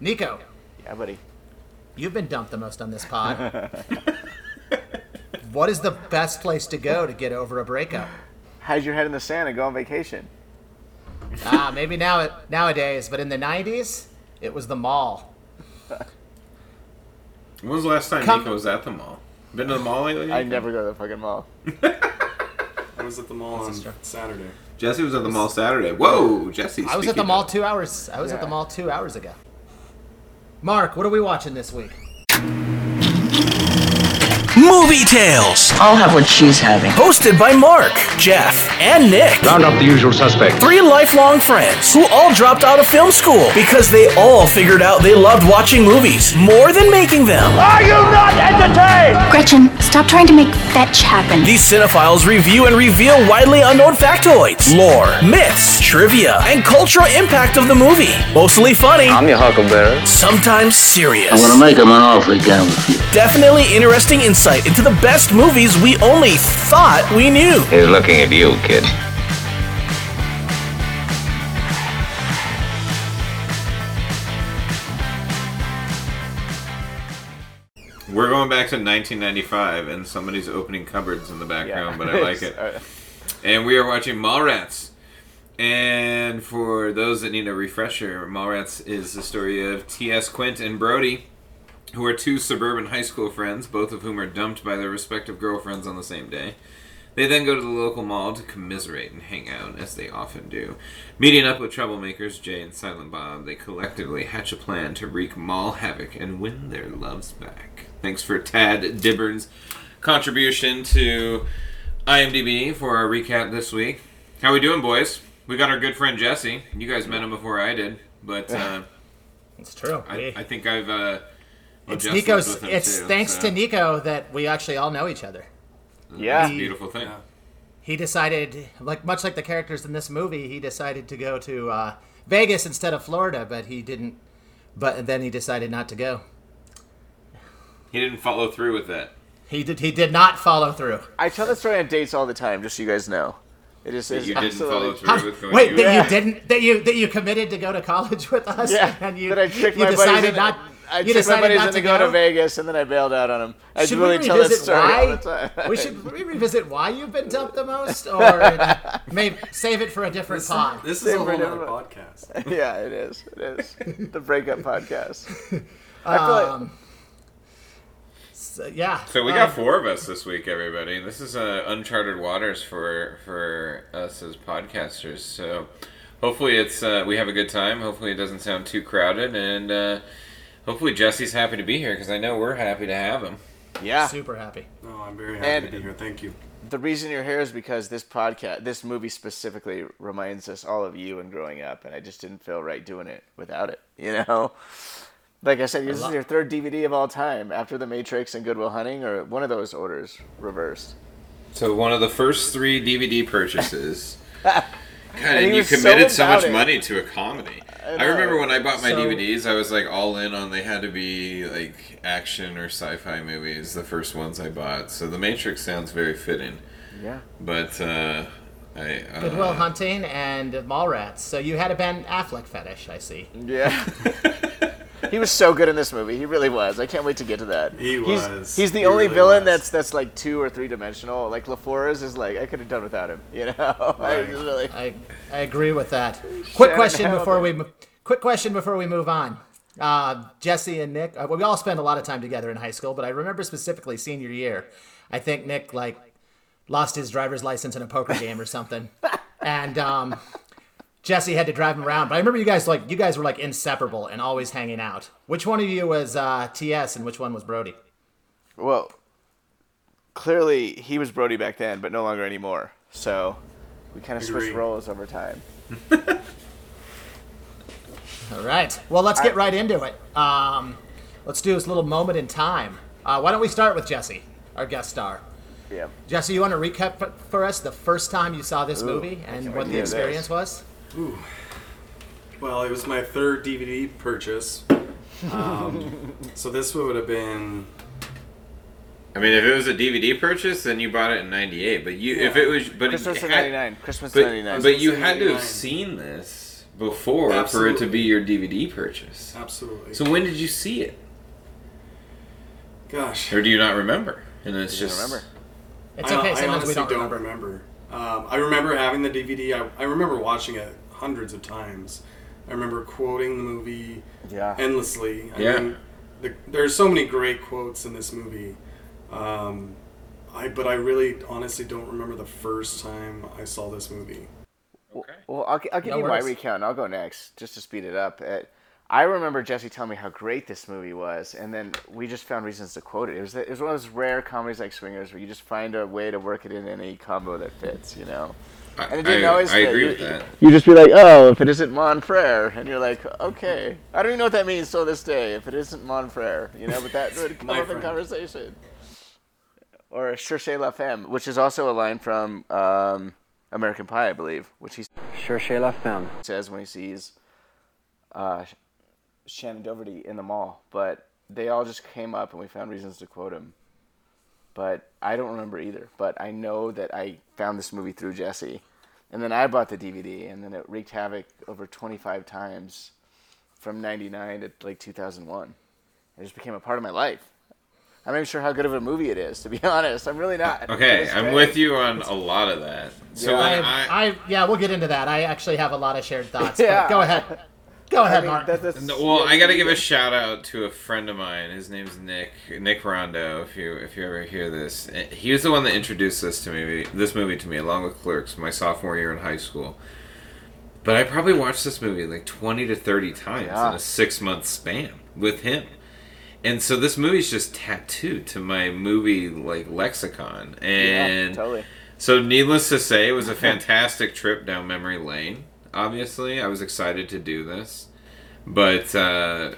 Nico, Yeah, buddy. you've been dumped the most on this pod. what is the best place to go to get over a breakup? Hide your head in the sand and go on vacation. Ah, maybe now nowadays, but in the '90s, it was the mall. When was the last time Come- Nico was at the mall? Been to the mall lately? I never go to the fucking mall. I was at the mall on. Saturday. Jesse was at the mall Saturday. Whoa, Jesse. I was at the mall two hours. I was at the mall two hours ago. Mark, what are we watching this week? Movie Tales, I'll have what she's having. hosted by Mark, Jeff, and Nick. Round up the usual suspects. Three lifelong friends who all dropped out of film school because they all figured out they loved watching movies more than making them. Are you not entertained? Gretchen, stop trying to make fetch happen. These cinephiles review and reveal widely unknown factoids, lore, myths, trivia, and cultural impact of the movie. Mostly funny, I'm your huckleberry. sometimes serious. I'm gonna make him an offer again with you. Definitely interesting insight into the best movies we only thought we knew. He's looking at you, kid. We're going back to 1995, and somebody's opening cupboards in the background, but I like it. And we are watching Mallrats. And for those that need a refresher, Mallrats is the story of T.S. Quint and Brody, who are two suburban high school friends, both of whom are dumped by their respective girlfriends on the same day. They then go to the local mall to commiserate and hang out, as they often do. Meeting up with troublemakers Jay and Silent Bob, they collectively hatch a plan to wreak mall havoc and win their loves back. Thanks for Tad Dibbern's contribution to IMDb for our recap this week. How we doing, boys? We got our good friend Jesse. You guys met him before I did, but uh, It's true. I, I think I've. Uh, it's Jess Nico's. lived with him It's too, thanks so to Nico that we actually all know each other. yeah. It's a beautiful thing. He decided, like much like the characters in this movie, he decided to go to uh, Vegas instead of Florida, but he didn't. But then he decided not to go. He didn't follow through with that. He did. He did not follow through. I tell that story on dates all the time, just so you guys know. It is. That it's you didn't absolutely- follow through How- with going. wait, to- that you didn't. That you that you committed to go to college with us. Yeah, and you that I tricked you my decided into, not. I you tricked my decided buddies not into to go to. Vegas, and then I bailed out on them. I Should really we tell that revisit story why? all the time. we should we revisit why you've been dumped the most, or maybe save it for a different pod. This is a Same whole other different- podcast. yeah, it is. It is the breakup podcast. I feel like Um, so, yeah. So we uh, got four of us this week, everybody. This is uh, uncharted waters for for us as podcasters. So hopefully it's uh, we have a good time. Hopefully it doesn't sound too crowded, and uh, hopefully Jesse's happy to be here because I know we're happy to have him. yeah. super happy. No, I'm very happy And- to be here. Thank you. The reason you're here is because this podcast, this movie specifically, reminds us all of you and growing up, and I just didn't feel right doing it without it. You know, like I said, this is your third DVD of all time after The Matrix and Good Will Hunting, or one of those orders reversed. So one of the first three DVD purchases. God, and, he you was so committed so, much it. money to a comedy. I, know. remember when I bought my So- DVDs, I was like all in on they had to be like action or sci-fi movies. The first ones I bought, so The Matrix sounds very fitting. Yeah. But uh, I uh, Good Will Hunting and Mallrats. So you had a Ben Affleck fetish, I see. Yeah. he was so good in this movie. He really was. I can't wait to get to that. He he's, was. He's the He only really villain was. that's that's like two or three dimensional. Like LaForest is like I could have done without him. You know. I Right. just really. I I agree with that. Quick Shannon question Hamilton. before we quick question before we move on. Uh, Jesse and Nick, uh, well, we all spent a lot of time together in high school, but I remember specifically senior year. I think Nick like lost his driver's license in a poker game or something, and um, Jesse had to drive him around. But I remember you guys like you guys were like inseparable and always hanging out. Which one of you was uh, TS and which one was Brody? Well, clearly he was Brody back then, but no longer anymore. So we kind of switched roles over time. All right. Well, let's get right into it. Um, let's do this little moment in time. Uh, why don't we start with Jesse, our guest star? Yeah. Jesse, you want to recap for us the first time you saw this movie and what the experience this. was? Well, it was my third DVD purchase. Um, so this would have been I mean, if it was a DVD purchase, then you bought it in '98. But you, if it was, but Christmas it had- '99. Christmas '99. but you Christmas had to have seen this before for it to be your DVD purchase. absolutely. So when did you see it, Gosh, or do you not remember? And it's I just remember. It's I, okay. I Sometimes we honestly don't, remember. remember. Um, I remember having the DVD. I, I remember watching it hundreds of times. I remember quoting the movie Yeah. endlessly. I Yeah. mean, the, there's so many great quotes in this movie. Um, I but I really honestly don't remember the first time I saw this movie. Well, I'll, I'll give No you my recount. and I'll go next, just to speed it up. Uh, I remember Jesse telling me how great this movie was, and then we just found reasons to quote it. It was it was one of those rare comedies like Swingers where you just find a way to work it in any combo that fits, you know. I, And it didn't I- always I fit. agree You- with that. You just be like, oh, if it isn't Mon Frere, and you're like, okay. I don't even know what that means till this day. If it isn't Mon Frere, you know, but that would come My up in conversation. Or Cherchez la femme, which is also a line from um, American Pie, I believe, which he Cherchez la femme. says when he sees uh, Shannen Doherty in the mall. But they all just came up and we found reasons to quote him. But I don't remember either. But I know that I found this movie through Jesse. And then I bought the DVD, and then it wreaked havoc over 25 times from 99 to like 2001. It just became a part of my life. I'm not even sure how good of a movie it is, to be honest. I'm really not. Okay, I'm with you on a lot of that. So Yeah. I, I, I, yeah, we'll get into that. I actually have a lot of shared thoughts. Yeah. But go ahead. Go I ahead, mean, Mark. that- that's- No, well, I gotta give a shout out to a friend of mine. His name's Nick Nick Rondo. If you if you ever hear this, Eh, he was the one that introduced this to me, this movie to me, along with Clerks, my sophomore year in high school. But I probably watched this movie like twenty to thirty times Yeah. in a six month span with him. And so this movie's just tattooed to my movie like lexicon. And yeah, totally. so, needless to say, it was a fantastic trip down memory lane. Obviously, I was excited to do this, but uh,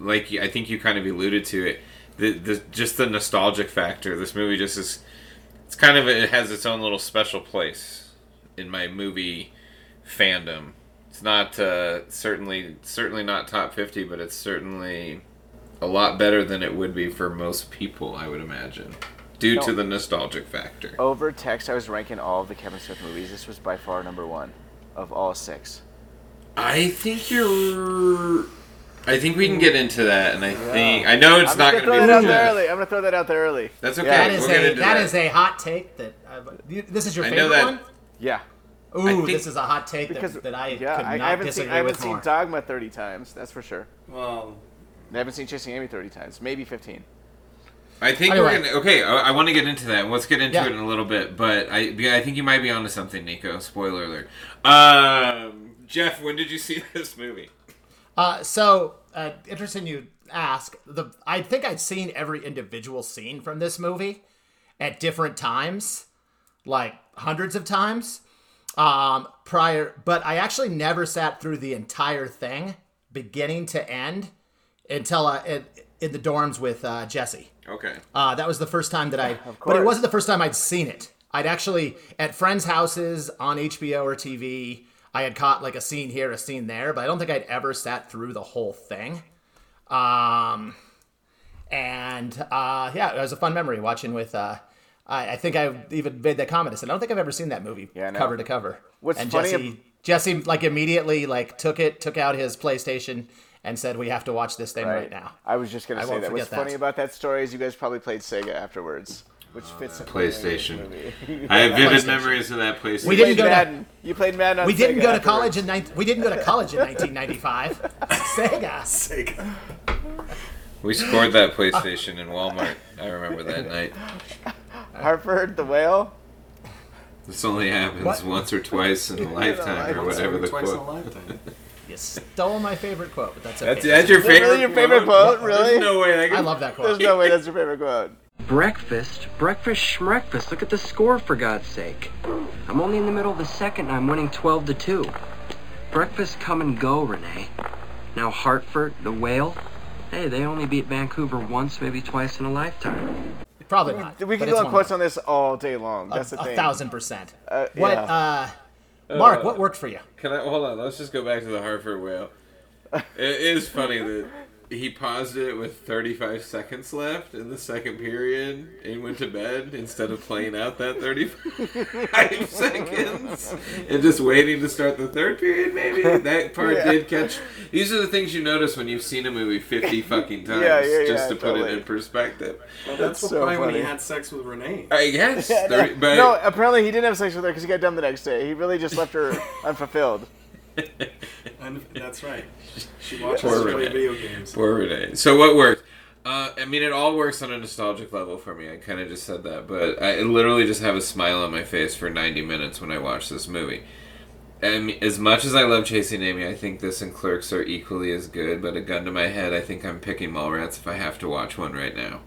like I think you kind of alluded to it, the, the just the nostalgic factor. This movie just is. It's kind of it has its own little special place in my movie fandom. It's not uh, certainly certainly not top fifty, but it's certainly a lot better than it would be for most people. I would imagine, due to the nostalgic factor. Over text, I was ranking all of the Kevin Smith movies. This was by far number one of all six. I think you're. I think we can get into that, and I think I know it's I'm not just going gonna throw be. that out there early. I'm gonna throw that out there early. That's okay. Yeah. that is we'll get a into that that. is a hot take. That you, this is your I know favorite that- one. Yeah, Ooh, think- this is a hot take because that, that I yeah, could I, not I haven't disagree seen I haven't with seen more. Dogma 30 times. That's for sure. Well, I haven't seen Chasing Amy 30 times. Maybe 15. I think Anyway. we're gonna. Okay, I, I want to get into that. Let's get into Yeah. it in a little bit, but I I think you might be onto something, Nico. Spoiler alert. Um, Jeff, when did you see this movie? Uh, so uh, interesting you ask. The I think I'd seen every individual scene from this movie at different times, like hundreds of times. Um, prior, but I actually never sat through the entire thing, beginning to end, until uh, in, in the dorms with uh, Jesse. Okay. Uh, that was the first time that I. But it wasn't the first time I'd seen it. I'd actually at friends' houses on HBO or TV. I had caught like a scene here, a scene there, but I don't think I'd ever sat through the whole thing. Um, and uh, yeah, it was a fun memory watching with. Uh, I, I think I even made that comment. I said I don't think I've ever seen that movie Yeah, cover to cover. What's and funny Jesse, ab- Jesse like immediately like took it, took out his PlayStation, and said we have to watch this thing right, now. I was just gonna I say won't that. What's that. funny about that story is you guys probably played Sega afterwards, which fits uh, the PlayStation. Oh, I have vivid memories of that PlayStation. We didn't played go to- Madden. You played Madden on We didn't Sega go to afterwards. college in 19, we didn't go to college in 1995. Sega. Sega. We scored that PlayStation in Walmart. I remember that night. Hartford the whale. This only happens What? once or twice in a lifetime, or whatever the Twice in quote. Lifetime. You stole my favorite quote, but that's okay. That's, that's your Is that really favorite. your favorite quote? Really? There's no way that I love that quote. There's no way that's your favorite quote. Breakfast? Breakfast schmreakfast. Look at the score, for God's sake. I'm only in the middle of the second and I'm winning 12 to 2. Breakfast come and go, Renee. Now Hartford, the whale. Hey, they only beat Vancouver once, maybe twice in a lifetime. probably not. We but can go on one quotes on this all day long. That's them. the a thousand percent. Uh, what, yeah. uh, Uh, Mark? what worked for you? Can I hold on? Let's just go back to the Hartford Whale. It is funny that he paused it with 35 seconds left in the second period and went to bed instead of playing out that 35 seconds and just waiting to start the third period. Maybe that part Yeah. did catch. These are the things you notice when you've seen a movie 50 fucking times, Yeah, yeah, just yeah, to put it in perspective. Well, that's so probably when he had sex with Renee. Uh, I guess, 30 no, but no, apparently he didn't have sex with her because he got done the next day. He really just left her unfulfilled. And that's right. She watches Poor play Renee. video games. Poor Renee. So what worked? Uh, I mean, it all works on a nostalgic level for me. I kind of just said that, but I literally just have a smile on my face for 90 minutes when I watch this movie. And as much as I love Chasing Amy, I think this and Clerks are equally as good. But a gun to my head, I think I'm picking Mallrats if I have to watch one right now.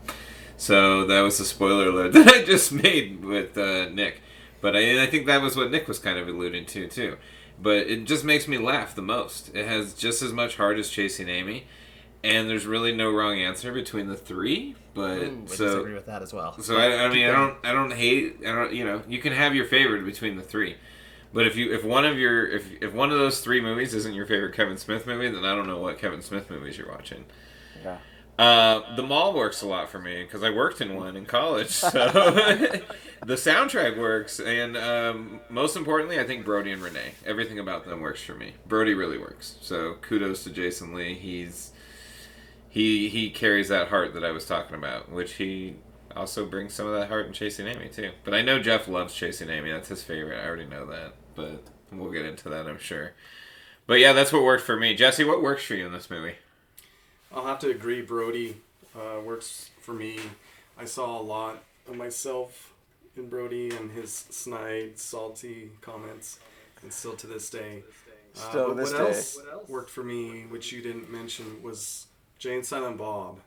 So that was the spoiler alert that I just made with uh, Nick. But I, I think that was what Nick was kind of alluding to too. But it just makes me laugh the most. It has just as much heart as Chasing Amy, and there's really no wrong answer between the three. But mm, Ooh, I so disagree with that as well. so I, I mean I don't I don't hate I don't you know you can have your favorite between the three, but if you if one of your if if one of those three movies isn't your favorite Kevin Smith movie, then I don't know what Kevin Smith movies you're watching. Yeah. Uh, the mall works a lot for me because I worked in one in college. So the soundtrack works, and um, most importantly, I think Brody and Renee. Everything about them works for me. Brody really works. So kudos to Jason Lee. He's he he carries that heart that I was talking about, which he also brings some of that heart in Chasing Amy too. But I know Jeff loves Chasing Amy. That's his favorite. I already know that, but we'll get into that, I'm sure. But yeah, that's what worked for me. Jesse, what works for you in this movie? I'll have to agree. Brody uh, works for me. I saw a lot of myself in Brody and his snide, salty comments, and still to this day. Uh, Still to this what day. else worked for me, which you didn't mention, was Jay and Silent Bob.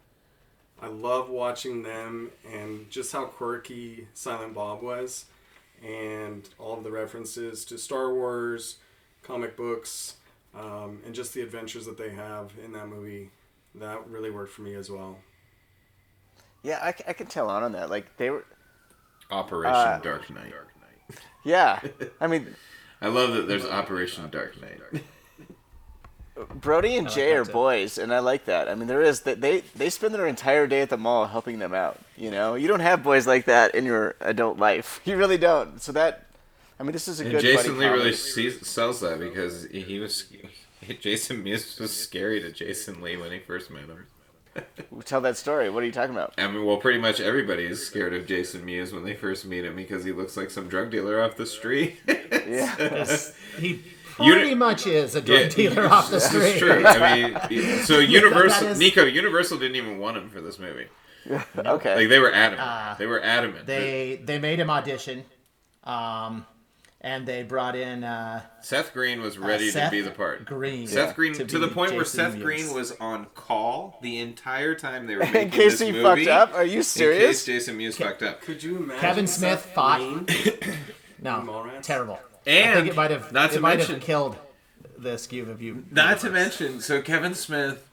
I love watching them and just how quirky Silent Bob was, and all of the references to Star Wars, comic books, um, and just the adventures that they have in that movie. That really worked for me as well. Yeah, I, I can tell on on that. Like they were. Operation Uh, Dark Knight. Yeah, I mean, I love that there's Operation Dark Knight. Brody and Jay that are boys, and I like that. I mean, there is that they they spend their entire day at the mall helping them out. You know, you don't have boys like that in your adult life. You really don't. So that, I mean, this is a And good. Jason buddy Lee really sees, sells that because he was Jason Mewes was scary to Jason Lee when he first met him. Tell that story. What are you talking about? I mean, well, pretty much everybody is scared of Jason Mewes when they first meet him because he looks like some drug dealer off the street. Yeah. He You- pretty much is a drug Yeah, dealer off the street. is true. I mean, so Universal, That is- Nico, Universal didn't even want him for this movie. Okay. Like they were adamant. they were adamant. Uh, They they made him audition, um, and they brought in uh, Seth Green was ready to Seth be the part. Green Seth Green to to, the be point where Seth Mewes. Green was on call the entire time they were making In case this he movie. fucked up? Are you In case serious? Jason Mewes fucked up. Could you imagine Kevin Seth Smith fought- Green? no Mallrats? terrible. I And think it might have not to it might mention- have killed the skew of you. Not to mention, so Kevin Smith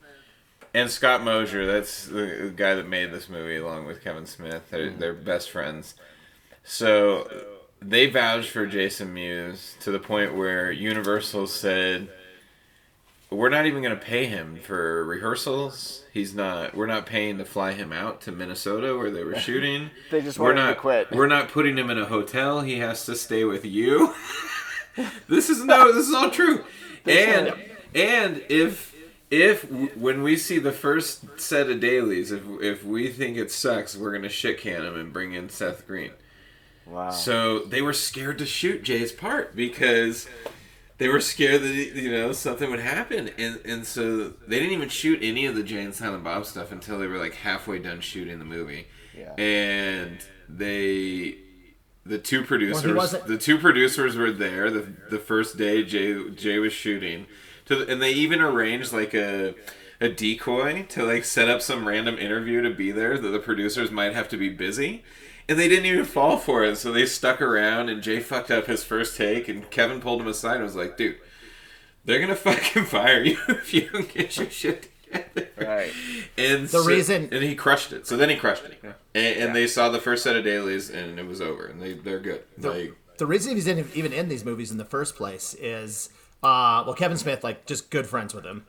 and Scott Mosier, that's the guy that made this movie along with Kevin Smith. They're, Mm-hmm. they're best friends. So they vouched for Jason Mewes to the point where Universal said, "We're not even going to pay him for rehearsals. He's not. We're not paying to fly him out to Minnesota where they were shooting. They just we're not to quit. We're not putting him in a hotel. He has to stay with you." this is no. This is all true. And and if if when we see the first set of dailies, if if we think it sucks, we're gonna shit can him and bring in Seth Green. Wow. So they were scared to shoot Jay's part because they were scared that you know something would happen, and and so they didn't even shoot any of the Jay and Silent Bob stuff until they were like halfway done shooting the movie. Yeah. And they, the two producers, wasn't- the two producers were there the the first day Jay Jay was shooting, to the, and they even arranged like a. A decoy to like set up some random interview to be there that the producers might have to be busy, and they didn't even fall for it. So they stuck around, and Jay fucked up his first take, and Kevin pulled him aside and was like, "Dude, they're gonna fucking fire you if you don't get your shit together." Right. And The so- reason- and he crushed it. So then he crushed it, and, and they saw the first set of dailies, and it was over, and they they're good. like, the reason he's in, even in these movies in the first place is uh, well Kevin Smith like just good friends with him,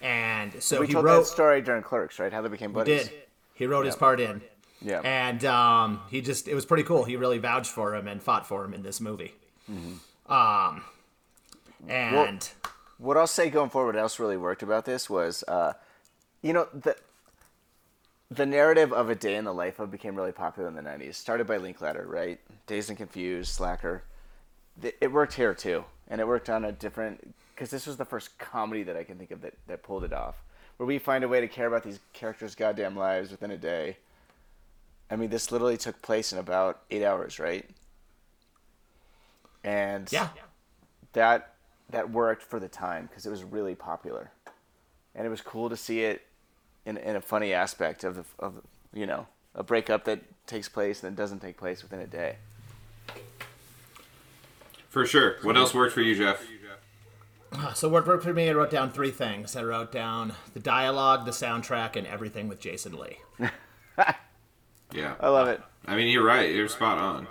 and so We he told wrote that story during Clerks, right? How they became buddies. did he wrote his part in, Yeah. and um, he just it was pretty cool. He really vouched for him and fought for him in this movie. Mm-hmm. Um, and what I'll say going forward, what else really worked about this was, uh, you know, the the narrative of a day in the life of became really popular in the '90s. Started by Linklater, right? Dazed and Confused, Slacker. It worked here too, and it worked on a different because this was the first comedy that I can think of that that pulled it off, where we find a way to care about these characters' goddamn lives within a day. I mean, this literally took place in about eight hours, right? And yeah, that that worked for the time because it was really popular, and it was cool to see it in in a funny aspect of the, of you know a breakup that takes place and then doesn't take place within a day. for sure. What else worked for you, Jeff? Uh, so what worked for me, I wrote down three things. I wrote down the dialogue, the soundtrack, and everything with Jason Lee. Yeah, I love it. I mean, you're right. You're spot on.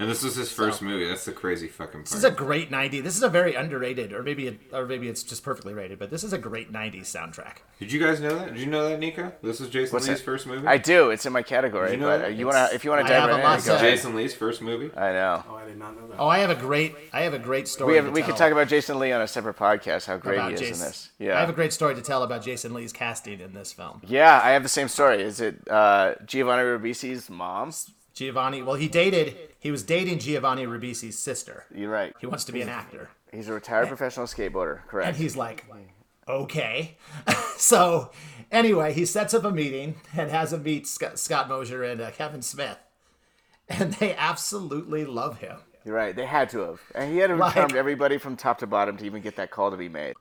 And this was his first movie. That's the crazy fucking part. This is a great 90s. This is a very underrated, or maybe, it, or maybe it's just perfectly rated, but this is a great 90s soundtrack. Did you guys know that? Did you know that, Nico? This is Jason What's Lee's that? first movie. I do. It's in my category, You know but uh, you want to if you want to dive have a right in, go ahead. Jason Lee's first movie. I know. Oh, I did not know that. Oh, I have a great, I have a great story. We have, to we tell could talk about Jason Lee on a separate podcast. How great about he is Jason. in this. Yeah. I have a great story to tell about Jason Lee's casting in this film. yeah, I have the same story. Is it uh, Giovanni Ribisi's mom? Giovanni, well, he dated, he was dating Giovanni Ribisi's sister. You're right. He wants to be an actor. He's a retired professional skateboarder. Correct. And he's like, okay. so, anyway, he sets up a meeting and has him meet Scott, Scott Mosier and uh, Kevin Smith. And they absolutely love him. You're right. They had to have. And he had to have Like- charmed everybody from top to bottom to even get that call to be made.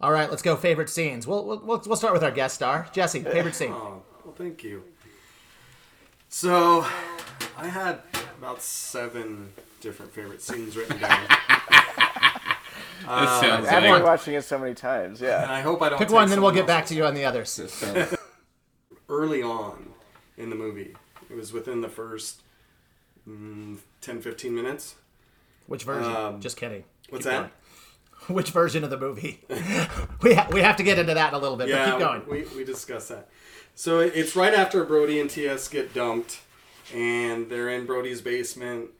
All right, let's go. Favorite scenes. We'll, we'll, we'll we'll start with our guest star. Jesse, favorite scene. Oh, well, thank you. So, I had about seven different favorite scenes written down. That sounds After like watching it so many times, yeah. and yeah. I hope I don't Pick take one, then we'll someone get back else's. to you on the others. Early on in the movie, it was within the first mm, 10, 15 minutes. Which version? Um, Just kidding. What's Keep that? going. Which version of the movie? we, ha- we have to get into that in a little bit, but Yeah, keep going. we, we discussed that. So it- it's right after Brody and TS get dumped, and they're in Brody's basement,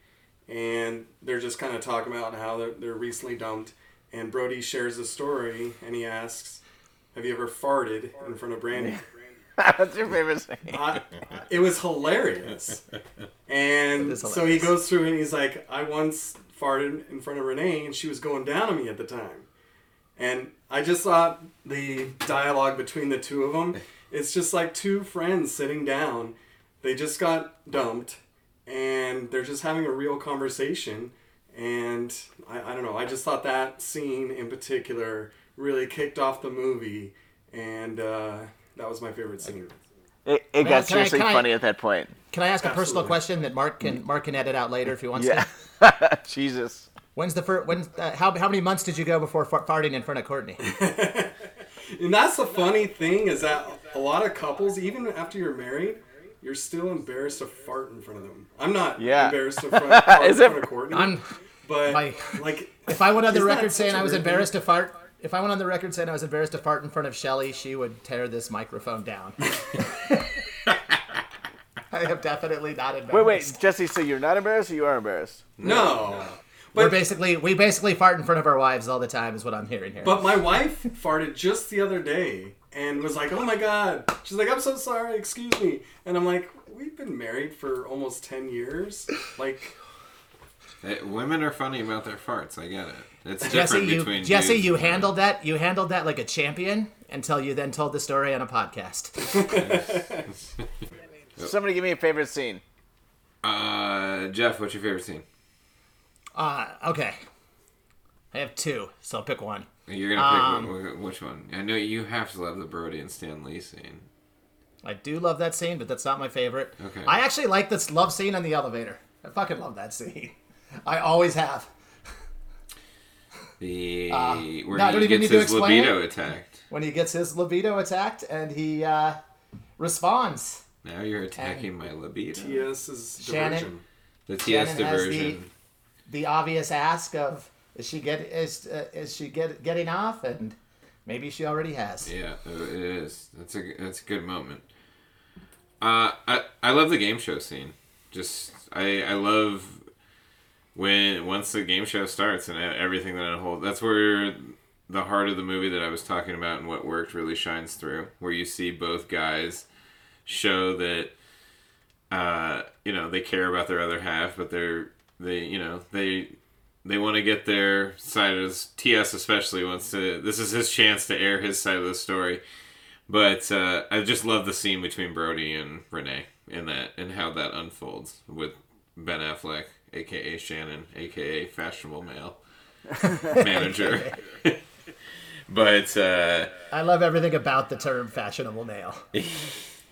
and they're just kind of talking about how they're, they're recently dumped. And Brody shares a story, and he asks, "Have you ever farted in front of Brandy?" That's your favorite? I, it was hilarious. And is so he goes through and he's like, I once farted in front of Renee and she was going down on me at the time. And I just thought the dialogue between the two of them, it's just like two friends sitting down. They just got dumped and they're just having a real conversation. And I, I don't know, I just thought that scene in particular really kicked off the movie. And uh, that was my favorite scene. It, it Well, got can I- seriously I- funny at that point. Can I ask a personal question that Mark can Mark can edit out later if he wants Yeah. to? Jesus. When's the first? When? Uh, how how many months did you go before farting in front of Courtney? And that's the funny thing is that a lot of couples, even after you're married, you're still embarrassed to fart in front of them. I'm not Yeah. embarrassed to fart, fart in Is it- front of Courtney, I'm. but my- like If I went on the record saying I was weird thing? embarrassed to fart, if I went on the record saying I was embarrassed to fart in front of Shelly, she would tear this microphone down. I am definitely not embarrassed. Wait, wait, Jesse. So you're not embarrassed, or you are embarrassed? no. We're But basically we basically fart in front of our wives all the time, is what I'm hearing here. but my wife farted just the other day and was like, "Oh my god!" She's like, "I'm so sorry, excuse me," and I'm like, "We've been married for almost ten years, like." Women are funny about their farts. I get it. It's different Jesse, you between Jesse, you and handled that. You handled that like a champion until you then told the story on a podcast. Somebody give me a favorite scene. Uh, Jeff, what's your favorite scene? Uh, okay. I have two, so I'll pick one. You're gonna pick Um, one, which one? I know you have to love the Brody and Stan Lee scene. I do love that scene, but that's not my favorite. Okay. I actually like this love scene on the elevator. I fucking love that scene. I always have. The where no, I he don't even gets need his explain libido it. attacked. when he gets his libido attacked and he uh, responds. Now you're attacking my libido. TS is Shannon? The TS Shannon has the- diversion. The obvious ask of is she get is uh, is she get getting off and maybe she already has. Yeah, it is. That's a that's a good moment. Uh, I I love the game show scene. Just I I love when once the game show starts and everything that it holds. That's where the heart of the movie that I was talking about and what worked really shines through. Where you see both guys show that uh, you know they care about their other half, but they're they you know they they want to get their side of this, TS especially wants to this is his chance to air his side of the story. But uh, I just love the scene between Brody and Renee in that and how that unfolds with Ben Affleck, aka Shannon, aka fashionable male manager. but uh, I love everything about the term fashionable male.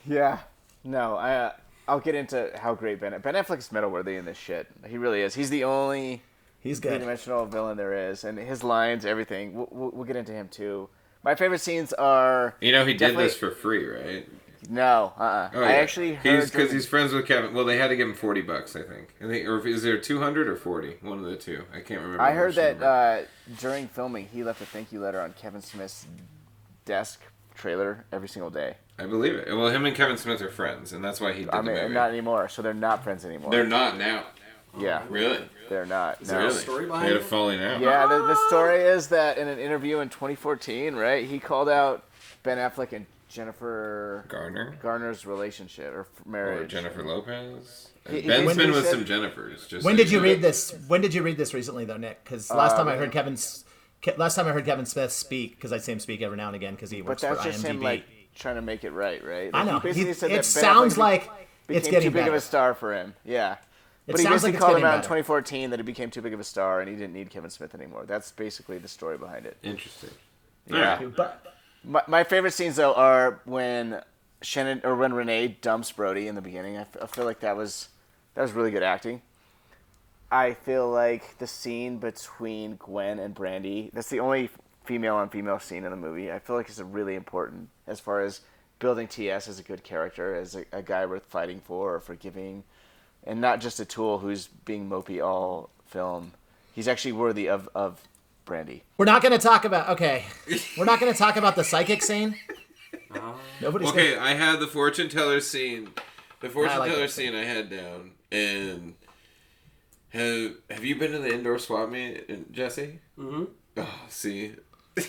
Yeah. No, I. Uh, I'll get into how great Ben Ben Affleck's metal worthy in this shit. He really is. He's the only He's three good. dimensional villain there is, and his lines, everything. We'll, we'll, we'll get into him too. My favorite scenes are. you know he did this for free, right? No, uh, uh Oh, I yeah. actually heard he's because he's friends with Kevin. Well, they had to give him forty bucks, I think. I think, or is there two hundred or forty? One of the two. I can't remember. I heard that uh, during filming, he left a thank you letter on Kevin Smith's desk trailer every single day. I believe it. Well, him and Kevin Smith are friends, and that's why he did I the movie. not anymore. So they're not friends anymore. They're not now. Yeah, Really? they're not. there no. a story They behind had a falling out. Yeah, the, the story is that in an interview in 2014, right, he called out Ben Affleck and Jennifer Garner Garner's relationship or f- or marriage. Jennifer Lopez. He- he Ben's basically been with said- some Jennifers. Just When so did you know. read this? When did you read this recently, though, Nick? Because last uh, time I heard Kevin's, last time I heard Kevin Smith speak, because I see him speak every now and again because he But works that's for just IMDb. him like trying to make it right, right? I know. He basically He- said it that Ben sounds Affleck like be- it's became getting too big of a star for him. Yeah. But he basically like called him out in 2014 that he became too big of a star and he didn't need Kevin Smith anymore. That's basically the story behind it. Interesting. Yeah. But My, my favorite scenes though are when Shannon or when Renee dumps Brody in the beginning. I, f- I feel like that was that was really good acting. I feel like the scene between Gwen and Brandy. That's the only female on female scene in the movie. I feel like it's really important as far as building TS as a good character, as a, a guy worth fighting for or forgiving, and not just a tool who's being mopey all film. He's actually worthy of of Brandy. we're not going to talk about. Okay, we're not going to talk about the psychic scene. Nobody's Okay, gonna, I had the fortune teller scene. The fortune like teller scene. scene I had down, and have have you been to the indoor swap meet, Jesse? Mm-hmm. Oh, see.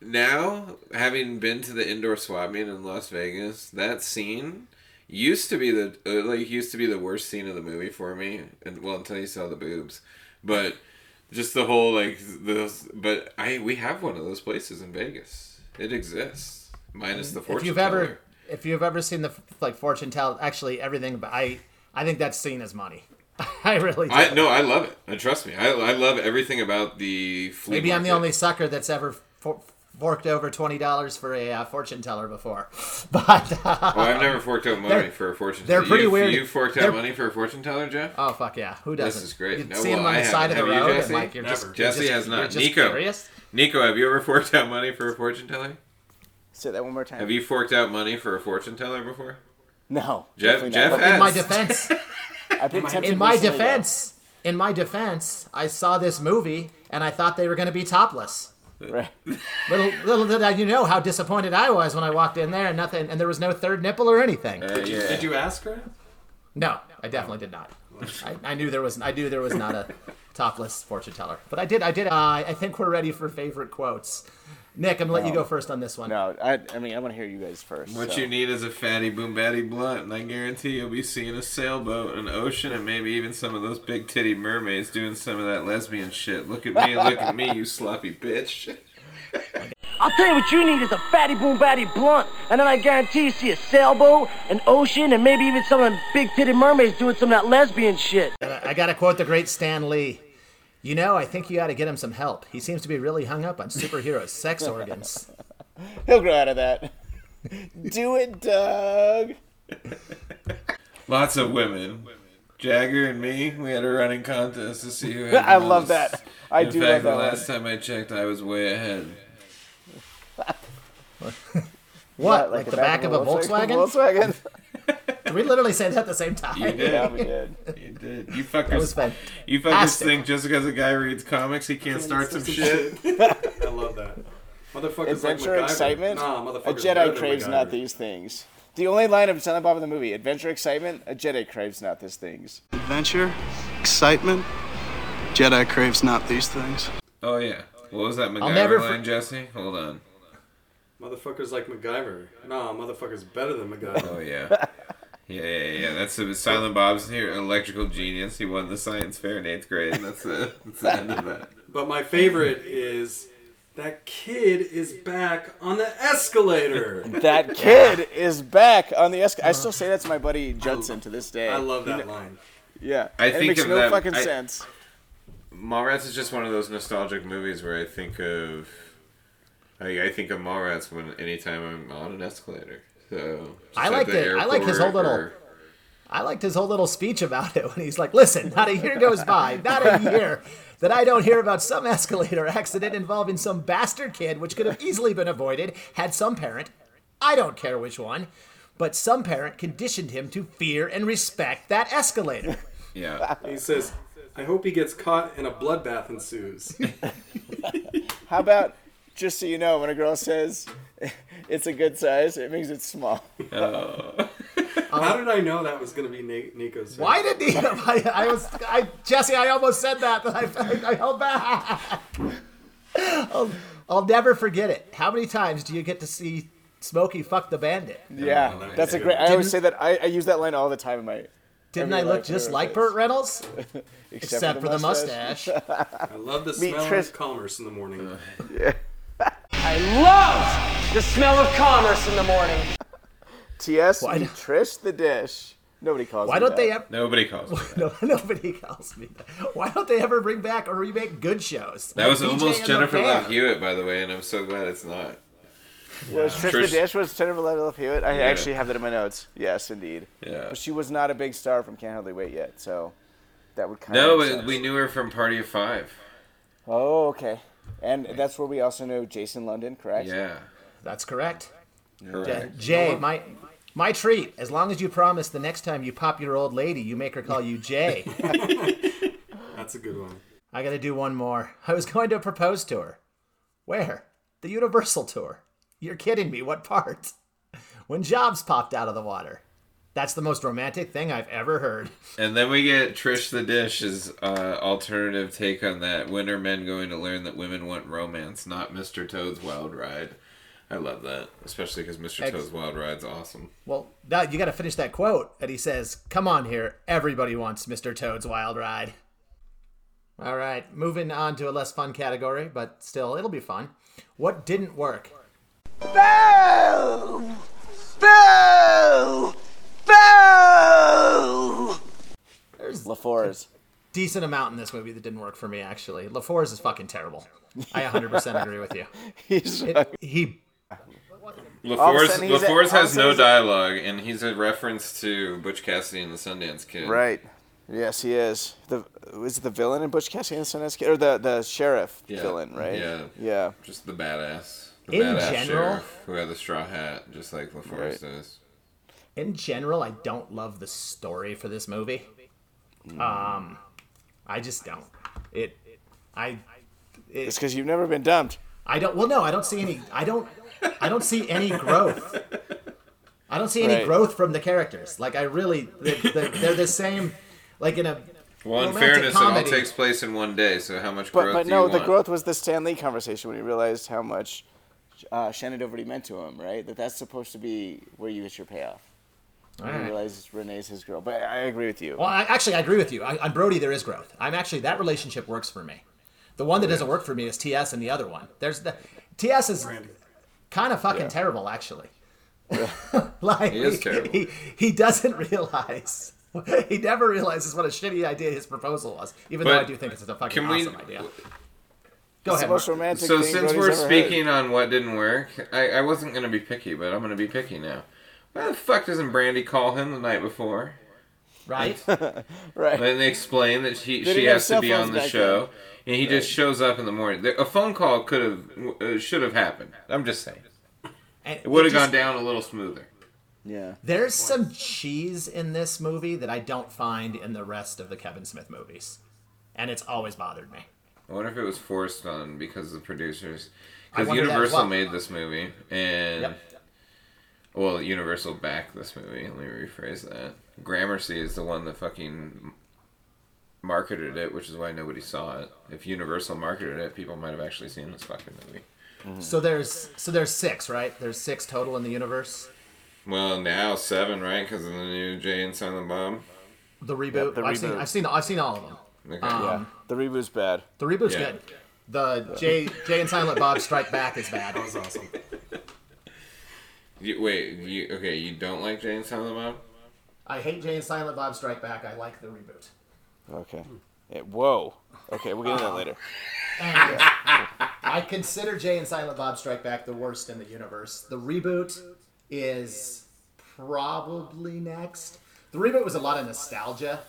now, having been to the indoor swap meet in Las Vegas, that scene used to be the uh, like used to be the worst scene of the movie for me, and well until you saw the boobs, but just the whole like those. But I we have one of those places in Vegas. It exists, minus the fortune if you've teller. ever, if you've ever seen the like fortune tell, actually everything. But I, I think that scene is money. I really do. I no, I love it. And trust me, I, I love everything about the flea Maybe I'm the only sucker that's ever for, forked over twenty dollars for a uh, fortune teller before. But uh, Oh, I've never forked out money for a fortune they're teller. pretty you, weird. You forked out They're- money for a fortune teller, Jeff? oh fuck yeah, who doesn't? This is great. You No, see them well, on the I side of the haven't. Have you, road, and Jesse? like you're just Never. you're just- has you're not. just Nico. curious. Nico, have you ever forked out money for a fortune teller? Say that one more time. Have you forked out money for a fortune teller before? No. Jeff- Jeff has. In my defense, I've been tempted in my recently, though. defense, in my defense, I saw this movie and I thought they were going to be topless. Right. Little, little did I you know how disappointed I was when I walked in there and nothing, and there was no third nipple or anything. Uh, yeah. Did you ask her? No, I definitely did not. I, I knew there was I knew there was not a topless fortune teller, but I did I did. Uh, I think we're ready for favorite quotes. Nick, I'm gonna let you go first on this one. No, I, I mean, I want to hear you guys first. What so. you need is a fatty boom batty blunt, and I guarantee you'll be seeing a sailboat, an ocean, and maybe even some of those big titty mermaids doing some of that lesbian shit. Look at me, look at me, you sloppy bitch. I'll tell you what you need is a fatty boom batty blunt, and then I guarantee you see a sailboat, an ocean, and maybe even some of them big titted mermaids doing some of that lesbian shit. I gotta quote the great Stan Lee. You know, I think you gotta get him some help. He seems to be really hung up on superheroes' sex organs. He'll grow out of that. Do it, Doug. Lots of women. Jagger and me, we had a running contest to see who had the I love that. I In do fact, love the that. last time I checked, I was way ahead. What? Like, the, back, of a Volkswagen? Volkswagen. Did we literally say that at the same time? You did. yeah, we did. You did. You fuckers. was. You fuckers Fantastic. think just because a guy reads comics he can't start some shit? I love that. Motherfuckers Adventure, like MacGyver. excitement. Nah, a motherfuckers better Jedi than craves MacGyver. not these things. The only line of Silent Bob in the movie: Adventure, excitement. A Jedi craves not these things. Adventure, excitement. Jedi craves not these things. Oh yeah. What was that MacGyver never for- line, Jesse? Hold on. Motherfuckers like MacGyver. Nah, motherfuckers better than MacGyver. Oh yeah. Yeah, yeah, yeah. That's the Silent Bob's here, electrical genius. He won the science fair in eighth grade. That's the, that's the end of that. But my favorite is that kid is back on the escalator. That kid is back on the escalator. I still say that to my buddy Judson to this day. I love He that kn- line. Yeah, I it think makes of no that- fucking I- sense. Mallrats is just one of those nostalgic movies where I think of, I, I think of Mallrats when anytime I'm on an escalator. So I liked it. I like his whole little- or- I liked his whole little speech about it when he's like, listen, not a year goes by, not a year, that I don't hear about some escalator accident involving some bastard kid, which could have easily been avoided had some parent, I don't care which one, but some parent conditioned him to fear and respect that escalator. Yeah. He says, I hope he gets caught and a bloodbath ensues. How about just so you know, when a girl says it's a good size, it means it's small. Uh. How did I know that was going to be Na- Nico's? Why did he? I, I was, I, Jesse, I almost said that, but I, I, held back. I'll, I'll never forget it. How many times do you get to see Smokey fuck the bandit? Yeah, Oh, that's a great. I always say that. I, I use that line all the time in my. Didn't every I look just like face. Burt Reynolds? Except, for the mustache. I love the Meet smell Tris- of commerce in the morning. Yeah. I love the smell of commerce in the morning. T.S. Why meet do- Trish the dish. Nobody calls. Why me don't that. they ever? Nobody calls me that. No, nobody calls me that. Why don't they ever bring back or remake good shows? That was Like BJ almost Jennifer Love Hewitt, by the way, and I'm so glad it's not. Was Trish, Trish- the dish was Jennifer Love Hewitt? I Yeah. actually have that in my notes. Yes, indeed. Yeah. But she was not a big star from Can't Hardly Wait yet, so that would kind No, of. No, we knew her from Party of Five. Oh, okay. And that's where we also know Jason London, correct? Yeah. That's correct. Correct. Jay, my my treat. As long as you promise the next time you pop your old lady, you make her call you Jay. That's a good one. I gotta do one more. I was going to propose to her. Where? The Universal tour. You're kidding me. What part? When Jaws popped out of the water. That's the most romantic thing I've ever heard. And then we get Trish the Dish's uh, alternative take on that. When are men going to learn that women want romance, not Mr. Toad's Wild Ride? I love that, especially because Mr. Ex- Toad's Wild Ride's awesome. Well, now you got to finish that quote. And he says, "Come on here, everybody wants Mr. Toad's Wild Ride." All right, moving on to a less fun category, but still, it'll be fun. What didn't work? Boo! Boo! Boo! There's LaForge. decent amount in this movie that didn't work for me. Actually, LaForce is fucking terrible. I 100% agree with you. He's It, he LaForce, a- LaForce a has no dialogue, and he's a reference to Butch Cassidy and the Sundance Kid. right. Yes, he is. The was it the villain in Butch Cassidy and the Sundance Kid, or the the sheriff Yeah. villain, right? Yeah. Yeah. Just the badass. The In badass general- sheriff who had the straw hat, just like LaForce Right. does. in general, I don't love the story for this movie. Um, I just don't. It, I, It's because you've never been dumped. I don't. Well, no, I don't see any. I don't. I don't see any growth. I don't see any Right. growth from the characters. Like I really, they're, they're, they're the same. Like in a Well, in romantic fairness, it all takes place in one day, so how much But growth but do no, you the growth was the Stan Lee conversation when he realized how much uh, Shannen Doherty meant to him, right? That that's supposed to be where you get your payoff. When All he right. realizes Renee's his girl. But I agree with you. Well, I, actually, I agree with you. I, on Brody, there is growth. I'm actually that relationship works for me. The one that doesn't work for me is TS and the other one. There's the TS is kind of fucking terrible, actually. like He is terrible. He, he doesn't realize. He never realizes what a shitty idea his proposal was, even though I do think it's a fucking can we- awesome idea. Go ahead. most Mark. romantic So since we're ever speaking on what didn't work, I, I wasn't gonna be picky, but I'm gonna be picky now. Why the fuck doesn't Brandy call him the night before? Right? right. And they explain that she They she has to be on the back show, and he just shows up in the morning. A phone call could have uh, should have happened. I'm just saying. And It would have gone down a little smoother. Yeah. There's some cheese in this movie that I don't find in the rest of the Kevin Smith movies, and it's always bothered me. I wonder if it was forced on because of the producers. Because wonder that Universal well. made this movie, and Yep. well, Universal backed this movie. Let me rephrase that. Gramercy is the one that fucking marketed it, which is why nobody saw it. If Universal marketed it, people might have actually seen this fucking movie. So there's so there's six, right? There's six total in the universe. Well, now seven, right? Because of the new Jay and Silent Bob. The reboot. the I've seen. I've seen I've seen all of them. Okay. Um, yeah. The reboot's bad. The reboot's Yeah. good. The Jay Jay and Silent Bob Strike Back is bad. That was awesome. You, wait, you okay? You don't like Jay and Silent Bob? I hate Jay and Silent Bob Strike Back. I like the reboot. Okay. Whoa. Okay, we'll get into that later. I consider Jay and Silent Bob Strike Back the worst in the universe. The reboot is probably next. The reboot was a lot of nostalgia,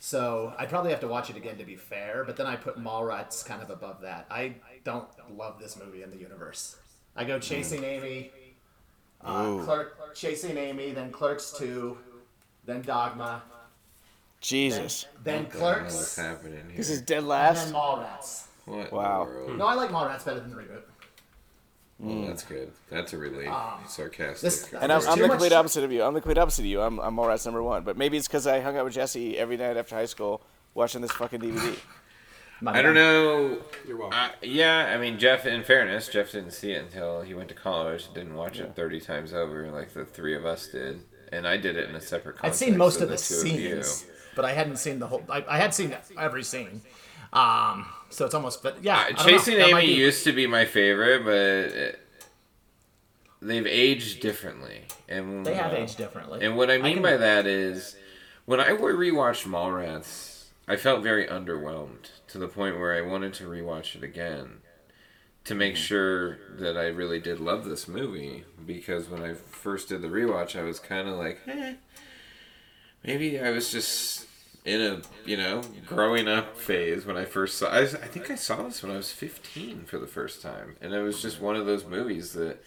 so I'd probably have to watch it again to be fair. But then I put Mallrats kind of above that. I don't love this movie in the universe. I go Chasing Amy, uh, Clerk, Chasing Amy, then Clerks Two, then Dogma, Jesus. then What's Clerks, happening here? This is dead and last. then Mallrats. What? in Wow. the world? No, I like Mallrats better than the reboot. Well, that's good. That's a relief. Sarcastic. Um, this- And I'm, I'm too the much- complete opposite of you. I'm the complete opposite of you. I'm, I'm Mallrats number one. But maybe it's because I hung out with Jesse every night after high school watching this fucking DVD. My I don't know. You're welcome. Uh, yeah, I mean, Jeff. In fairness, Jeff didn't see it until he went to college. Didn't watch it thirty times over like the three of us did, and I did it in a separate. I'd seen most than of the two of scenes, but I hadn't seen the whole. I, I had seen every scene, um, so it's almost. But yeah, Uh. Chasing Amy be- used to be my favorite, but it, they've aged differently. And They have uh, aged differently. And what I mean can- by that is, when I rewatched Mallrats, I felt very underwhelmed to the point where I wanted to rewatch it again to make sure that I really did love this movie. Because when I first did the rewatch, I was kind of like, eh, maybe I was just in a you know growing up phase when I first saw. I, I think I saw this when I was fifteen for the first time, and it was just one of those movies that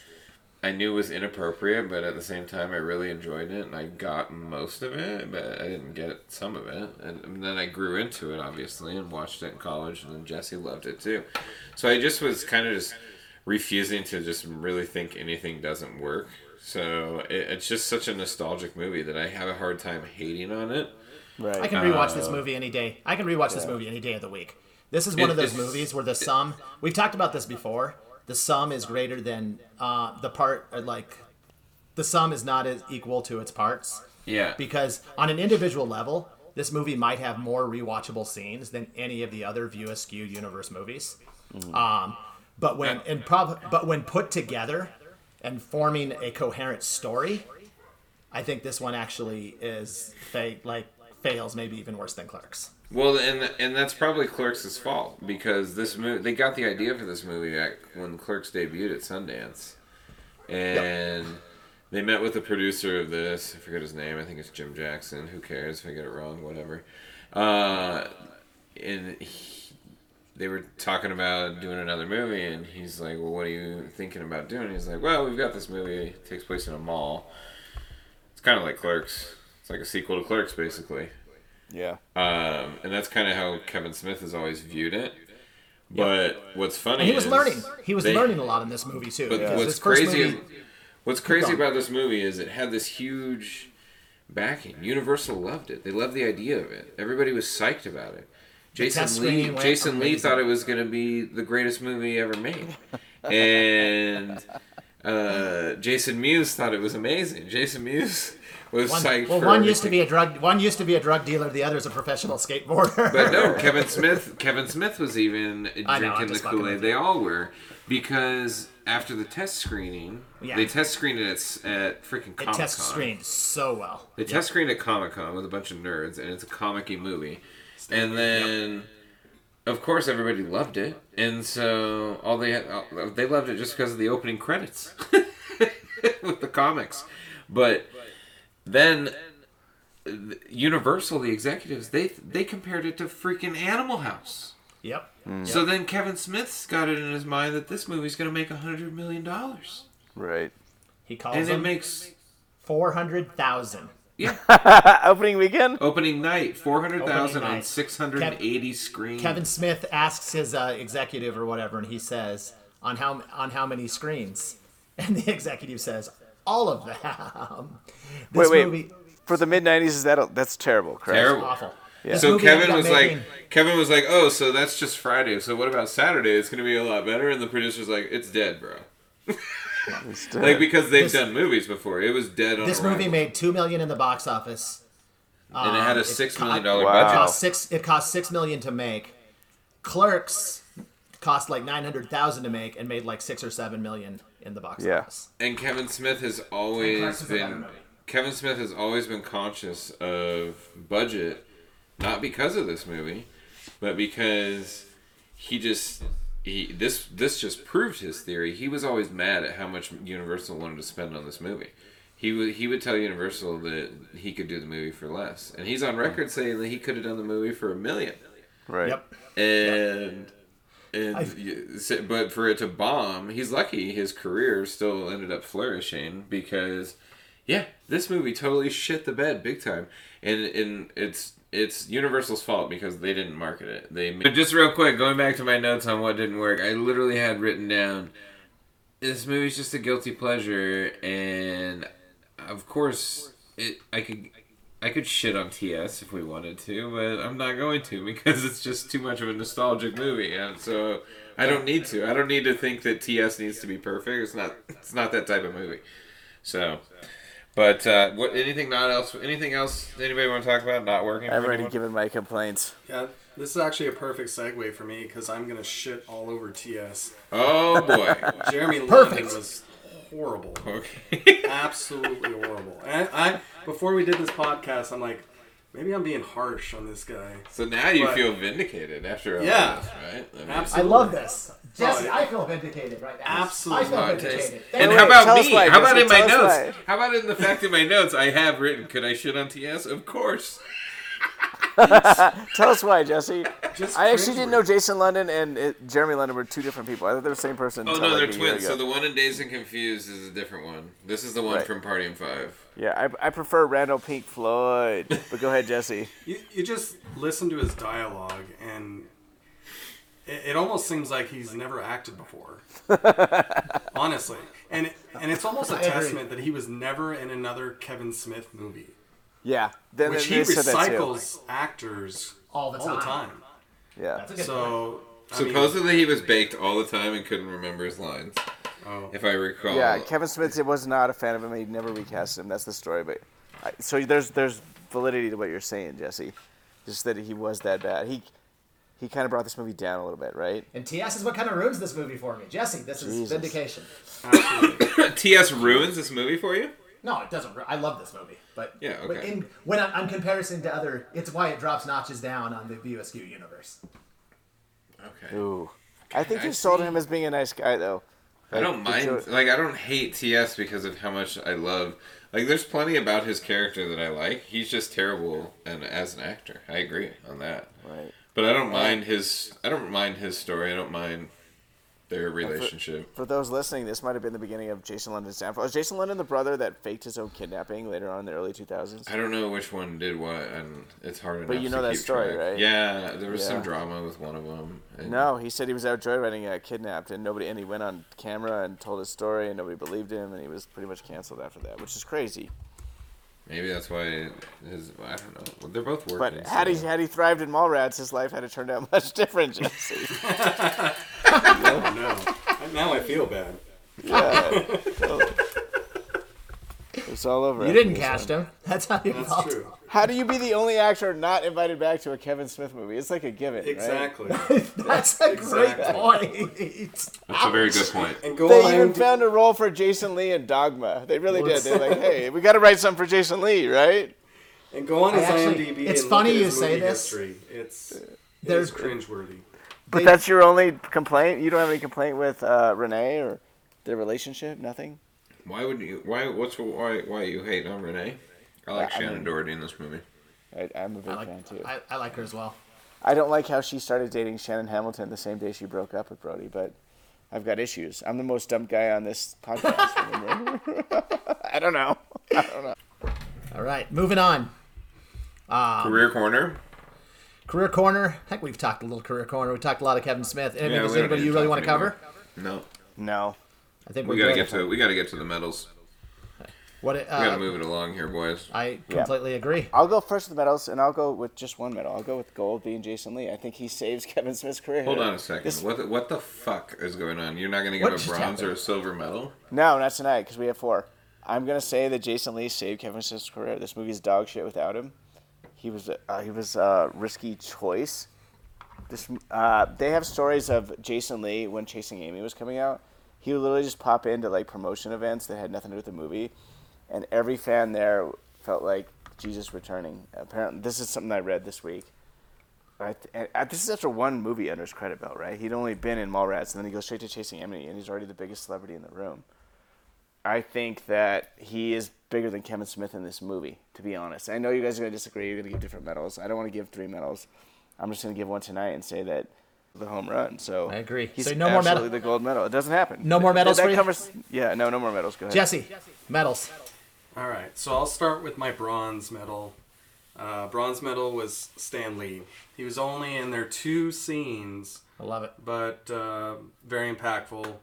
I knew was inappropriate, but at the same time I really enjoyed it, and I got most of it, but I didn't get some of it, and, and then I grew into it obviously and watched it in college, and then Jesse loved it too. So I just was kind of just refusing to just really think anything doesn't work. So it, it's just such a nostalgic movie that I have a hard time hating on it. Right. I can rewatch Uh, this movie any day. I can rewatch this movie any day of the week. This is one It- of those movies where the sum. We've talked about this before. The sum is greater than uh, the part. Like, the sum is not as equal to its parts. Yeah. because on an individual level, this movie might have more rewatchable scenes than any of the other View Askew universe movies. Um, but when and prob- but when put together and forming a coherent story, I think this one actually is fa- like fails maybe even worse than Clerks. Well, and and that's probably Clerks' fault because this movie they got the idea for this movie back when Clerks debuted at Sundance, and they met with the producer of this. I forget his name. I think it's Jim Jackson. Who cares if I get it wrong? Whatever. Uh, and he, they were talking about doing another movie, and he's like, "Well, what are you thinking about doing?" He's like, "Well, we've got this movie. It takes place in a mall. It's kind of like Clerks. It's like a sequel to Clerks, basically." Yeah. Um, and that's kind of how Kevin Smith has always viewed it. But what's funny And he was is learning. He was they- learning a lot in this movie too. But because what's crazy, movie- what's crazy about this movie is it had this huge backing. Universal loved it. They loved the idea of it. Everybody was psyched about it. Jason Lee, Jason Lee thought it was going to be the greatest movie ever made, and uh, Jason Mewes thought it was amazing. Jason Mewes was one, psyched. well, for one used to be a drug. One used to be a drug dealer. The other is a professional skateboarder. But no, Kevin Smith. Kevin Smith was even I know, drinking the Kool Aid. They all were because after the test screening, Yeah. they test screened it at, at freaking it Comic test screened so well. They test screened at Comic Con with a bunch of nerds, and it's a comic-y movie and then. Yep of course everybody loved it. And so all they they loved it just because of the opening credits with the comics. But then universal the executives they they compared it to freaking animal house. Yep. Mm. so then kevin smith's got it in his mind that this movie's going to make a hundred million dollars. Right. He calls and it makes 400000 yeah. Opening weekend? Opening night, 400,000 on 680 Kev- screens. Kevin Smith asks his uh, executive or whatever, and he says, on how, on how many screens? And the executive says, all of them. This wait, wait. Movie, For the mid 90s, is that a, that's terrible, correct? Terrible. Awful. Yeah. So Kevin was like. Kevin was like, oh, so that's just Friday. So what about Saturday? It's going to be a lot better. And the producer's like, it's dead, bro. Like because they've This- done movies before. It was dead on this arrival. movie made two million in the box office. and it had a Um, six co- million dollar Wow. It budget. cost six. It cost six million to make. Clerks cost like nine hundred thousand to make and made like six or seven million in the box Yeah. office. And Kevin Smith has always is a better been. Kevin Smith has always been conscious of budget, not because of this movie, but because he just he this this just proved his theory. He was always mad at how much Universal wanted to spend on this movie. He would he would tell Universal that he could do the movie for less, and he's on record saying that he could have done the movie for a million. Right. Yep. and and I- y- so- but for it to bomb, he's lucky his career still ended up flourishing because yeah, this movie totally shit the bed big time, and and it's it's Universal's fault because they didn't market it. They made, just real quick going back to my notes on what didn't work. I literally had written down this movie's just a guilty pleasure, and of course it I could. I could shit on TS if we wanted to, but I'm not going to because it's just too much of a nostalgic movie, and so I don't need to. I don't need to think that TS needs to be perfect. It's not. It's not that type of movie. So, but uh, what? Anything not else? Anything else? Anybody want to talk about not working? I've already anyone? given my complaints. Yeah, this is actually a perfect segue for me because I'm gonna shit all over TS. Oh boy. Jeremy Perfect. London was horrible. Okay. Absolutely horrible. And I, before we did this podcast, I'm like, maybe I'm being harsh on this guy. So now you But- feel vindicated after all Yeah. this, right? I mean, I love this. Jesse, Oh, I feel vindicated right now. Absolutely. I feel it tastes- vindicated. And Wait, how about tell us me? why, how about in my notes? why. How about in the fact in my notes I have written, could I shit on TS? Of course. Tell us why, Jesse. Just I actually didn't know. Jason London and it, Jeremy London were two different people. I thought they were the same person. Oh no, like they're twins. So the one in Dazed and Confused is a different one. This is the one Right. from Party of Five. Yeah, I, I prefer Randall Pink Floyd. But go ahead, Jesse. You, you just listen to his dialogue, and it, it almost seems like he's never acted before. Honestly, and and it's almost a testament that he was never in another Kevin Smith movie, Yeah. Then, which then he they said that too. recycles actors All the all the time. time. Yeah. That's a good point. So I mean, Supposedly he was baked all the time and couldn't remember his lines, oh, if I recall. Yeah, Kevin Smith was not a fan of him. He never recast him. That's the story. But I, so there's there's validity to what you're saying, Jesse. Just that he was that bad. He he kind of brought this movie down a little bit, right? And TS is what kind of ruins this movie for me. Jesse, this is Jesus. vindication. TS ruins this movie for you. No, it doesn't. I love this movie, but Yeah, okay. in, when I'm, I'm comparison to other, it's why it drops notches down on the View Askew universe. Okay. Ooh. I think you sold him as being a nice guy, though. I don't mind. the- Like I don't hate TS because of how much I love. Like there's plenty about his character that I like. He's just terrible and as an actor. I agree on that. Right. But I don't mind his. I don't mind his story. I don't mind their relationship. For those listening, this might have been the beginning of Jason London's downfall. Is Jason London the brother that faked his own kidnapping later on in the early 2000s? I don't know which one did what, and it's hard enough But you know that story, track. right? Yeah, there was some drama with one of them. No, he said he was out joyriding and got kidnapped, and nobody, and he went on camera and told his story, and nobody believed him, and he was pretty much canceled after that, which is crazy. Maybe that's why his. I don't know. Well, they're both working. But had he had he thrived in Mallrats, his life had it turned out much different. Jesse. oh no! Now I feel bad. yeah, totally. it's all over. You didn't cast one. him. That's how you That's felt. true. How do you be the only actor not invited back to a Kevin Smith movie? It's like a given, right? Exactly. That's a great Exactly. point. That's a very good point. And go They on even IMDb found a role for Jason Lee in Dogma. They really did. They're like, hey, we got to write something for Jason Lee, right? and go on I his actually- IMDb. it's and funny look at you his say movie this. History. It's There's- there's cringeworthy. But They- that's your only complaint. You don't have any complaint with uh, Renee or their relationship. Nothing. Why would you? Why? What's why? Why you hate on Renee? I like I Shannen mean- Doherty in this movie. I, I'm a big like, fan too. I, I like her as well. I don't like how she started dating Shannon Hamilton the same day she broke up with Brody, but I've got issues. I'm the most dumb guy on this podcast. I don't know. I don't know. All right, moving on. Um, Career corner. Career corner. Heck, we've talked a little career corner. We talked a lot of Kevin Smith. Any, Yeah, is anybody you really want to cover? No. No. I think We we're gotta get to we gotta get to the medals. What? We Uh, gotta move it along here, boys. I completely agree. I'll go first with the medals, and I'll go with just one medal. I'll go with gold being Jason Lee. I think he saves Kevin Smith's career. Hold on a second. This- What the, what the fuck is going on? You're not gonna What give a bronze or a silver medal? No, not tonight because we have four. I'm gonna say that Jason Lee saved Kevin Smith's career. This movie's dog shit without him. He was a- uh, he was a risky choice. This uh, they have stories of Jason Lee when Chasing Amy was coming out. He would literally just pop into like promotion events that had nothing to do with the movie, and every fan there felt like Jesus returning. Apparently, this is something I read this week. Th- and, uh, this is after one movie under his credit belt, right? He'd only been in Mallrats, and then he goes straight to Chasing Amy, and he's already the biggest celebrity in the room. I think that he is bigger than Kevin Smith in this movie, to be honest. I know you guys are going to disagree. You're going to give different medals. I don't want to give three medals. I'm just going to give one tonight and say that the home run. So I agree. He's So no more medal- absolutely the gold medal. It doesn't happen. No more medals that for you? covers, Yeah, no, no more medals. Go ahead. Jesse, medals. All right, so I'll start with my bronze medal. Uh, bronze medal was Stan Lee. He was only in there two scenes. I love it. But uh, very impactful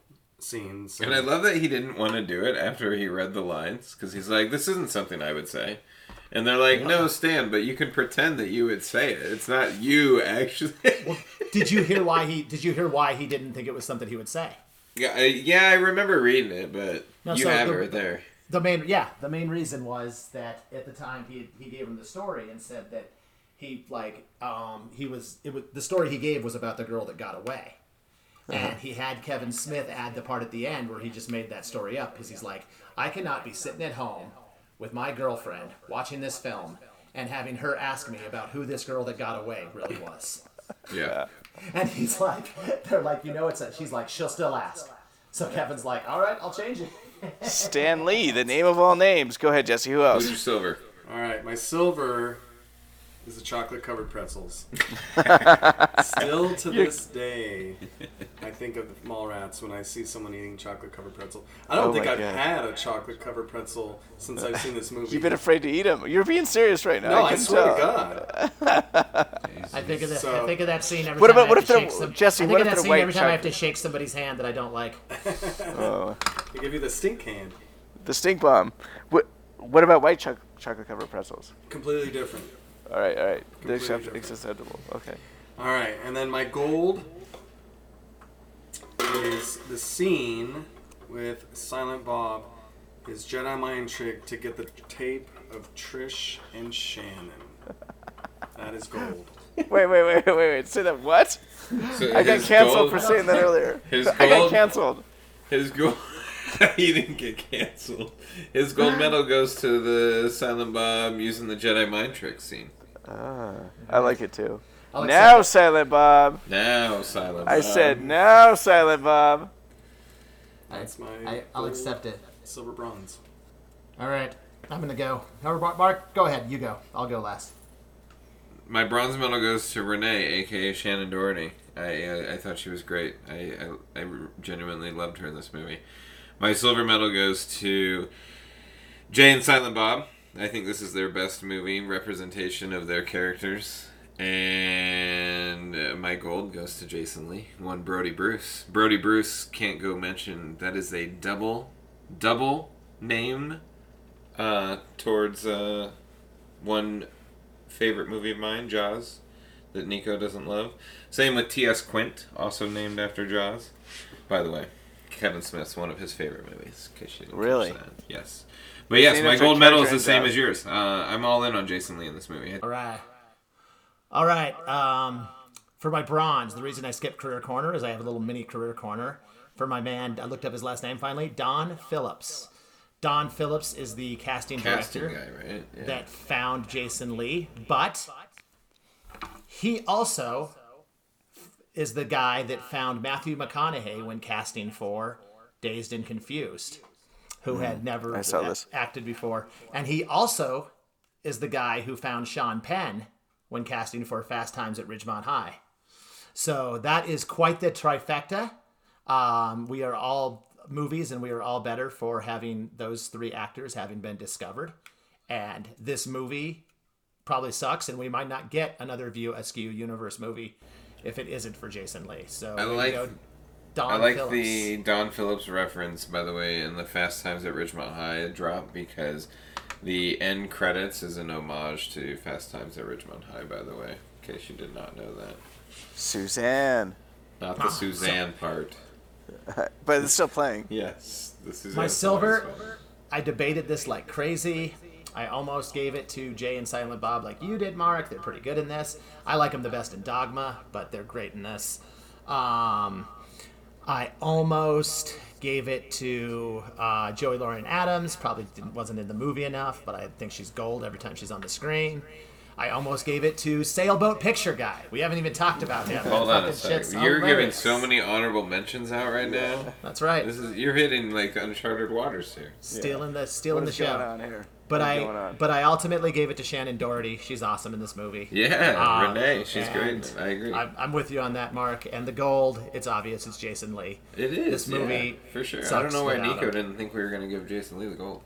scenes. And I love that he didn't want to do it after he read the lines because he's like, "This isn't something I would say," and they're like, "No, Stan, but you can pretend that you would say it. It's not you actually." Did you hear why he? Did you hear why he didn't think it was something he would say? yeah, I, yeah, I remember reading it, but No, you so have the- it right there. The main, yeah, the main reason was that at the time he he gave him the story and said that he like um he was it was the story he gave was about the girl that got away. And he had Kevin Smith add the part at the end where he just made that story up because he's like, I cannot be sitting at home with my girlfriend watching this film and having her ask me about who this girl that got away really was. Yeah. And he's like, they're like, you know, it's a, she's like, she'll still ask. So Kevin's like, all right, I'll change it. Stan Lee, the name of all names. Go ahead, Jesse. Who else? Who's your silver? All right, my silver is the chocolate covered pretzels. Still to this day, I think of mall rats when I see someone eating chocolate covered pretzel. I don't Oh think my I've God. had a chocolate covered pretzel since I've seen this movie. You've been afraid to eat them. You're being serious right now. No, I can swear tell. to God. I think of that. I So- think of that scene every What time about- I what if to they're- shake some, Jesse, I think what of if that they're scene white every time I have to chocolate? shake somebody's hand that I don't like. Oh, They give you the stink hand. the stink bomb. What? What about white choc- chocolate covered pretzels? Completely different. All right, all right. They're Completely accept- acceptable. Okay. All right, and then my gold is the scene with Silent Bob, his Jedi mind trick to get the tape of Trish and Shannon. That is gold. Wait, wait, wait, wait, wait. Say that. What? So I got canceled gold- for saying that earlier. His I got canceled. His gold. he didn't get canceled. His gold medal goes to the Silent Bob using the Jedi mind trick scene. Ah, I like it too. I'll now, accept Silent Bob. Now, Silent I said now, Silent Bob. That's my. I, I'll accept it. Silver bronze. All right, I'm gonna go. However, Mark- Mark, go ahead. You go. I'll go last. My bronze medal goes to Renee, aka Shannen Doherty. I I, I thought she was great. I, I I genuinely loved her in this movie. My silver medal goes to Jay and Silent Bob. I think this is their best movie representation of their characters. And uh, my gold goes to Jason Lee. One Brody Bruce. Brody Bruce can't go mention. That is a double, double name uh, towards uh, one favorite movie of mine, Jaws, that Nico doesn't love. Same with T.S. Quint, also named after Jaws. By the way, Kevin Smith's one of his favorite movies. In case you didn't Really? Yes. But yes, my gold medal is the same Jaws. as yours. Uh, I'm all in on Jason Lee in this movie. All right. All right. Um, for my bronze, the reason I skipped career corner is I have a little mini career corner for my man. I looked up his last name finally. Don Phillips. Don Phillips is the casting, Casting director guy, right? Yeah. that found Jason Lee, but he also is the guy that found Matthew McConaughey when casting for Dazed and Confused, who had never Mm, I saw a- this. acted before. And he also is the guy who found Sean Penn when casting for Fast Times at Ridgemont High. So that is quite the trifecta. Um, we are all movies, and we are all better for having those three actors having been discovered. And this movie probably sucks, and we might not get another View Askew universe movie if it isn't for Jason Lee. So I here we like- go, Don I like Phillips. the Don Phillips reference, by the way, in the Fast Times at Ridgemont High drop because the end credits is an homage to Fast Times at Ridgemont High, by the way, in case you did not know that. Suzanne. Not Ah, the Suzanne part. But it's still playing. Yes, the Suzanne. My silver. I debated this like crazy. I almost gave it to Jay and Silent Bob like you did, Mark. They're pretty good in this. I like them the best in Dogma, but they're great in this. Um, I almost gave it to uh, Joey Lauren Adams. Probably didn't, wasn't in the movie enough, but I think she's gold every time she's on the screen. I almost gave it to Sailboat Picture Guy. We haven't even talked about him. Hold on a second. You're giving so many honorable mentions out right now. That's right. This is you're hitting like uncharted waters here. stealing the stealing What the show. going on here? But What is going I but I ultimately gave it to Shannen Doherty. She's awesome in this movie. Yeah, Um, Renee, she's great. I agree. I'm, I'm with you on that, Mark. And the gold, it's obvious, it's Jason Lee. it is This movie yeah, for sure. I don't know why Nico him. didn't think we were gonna give Jason Lee the gold.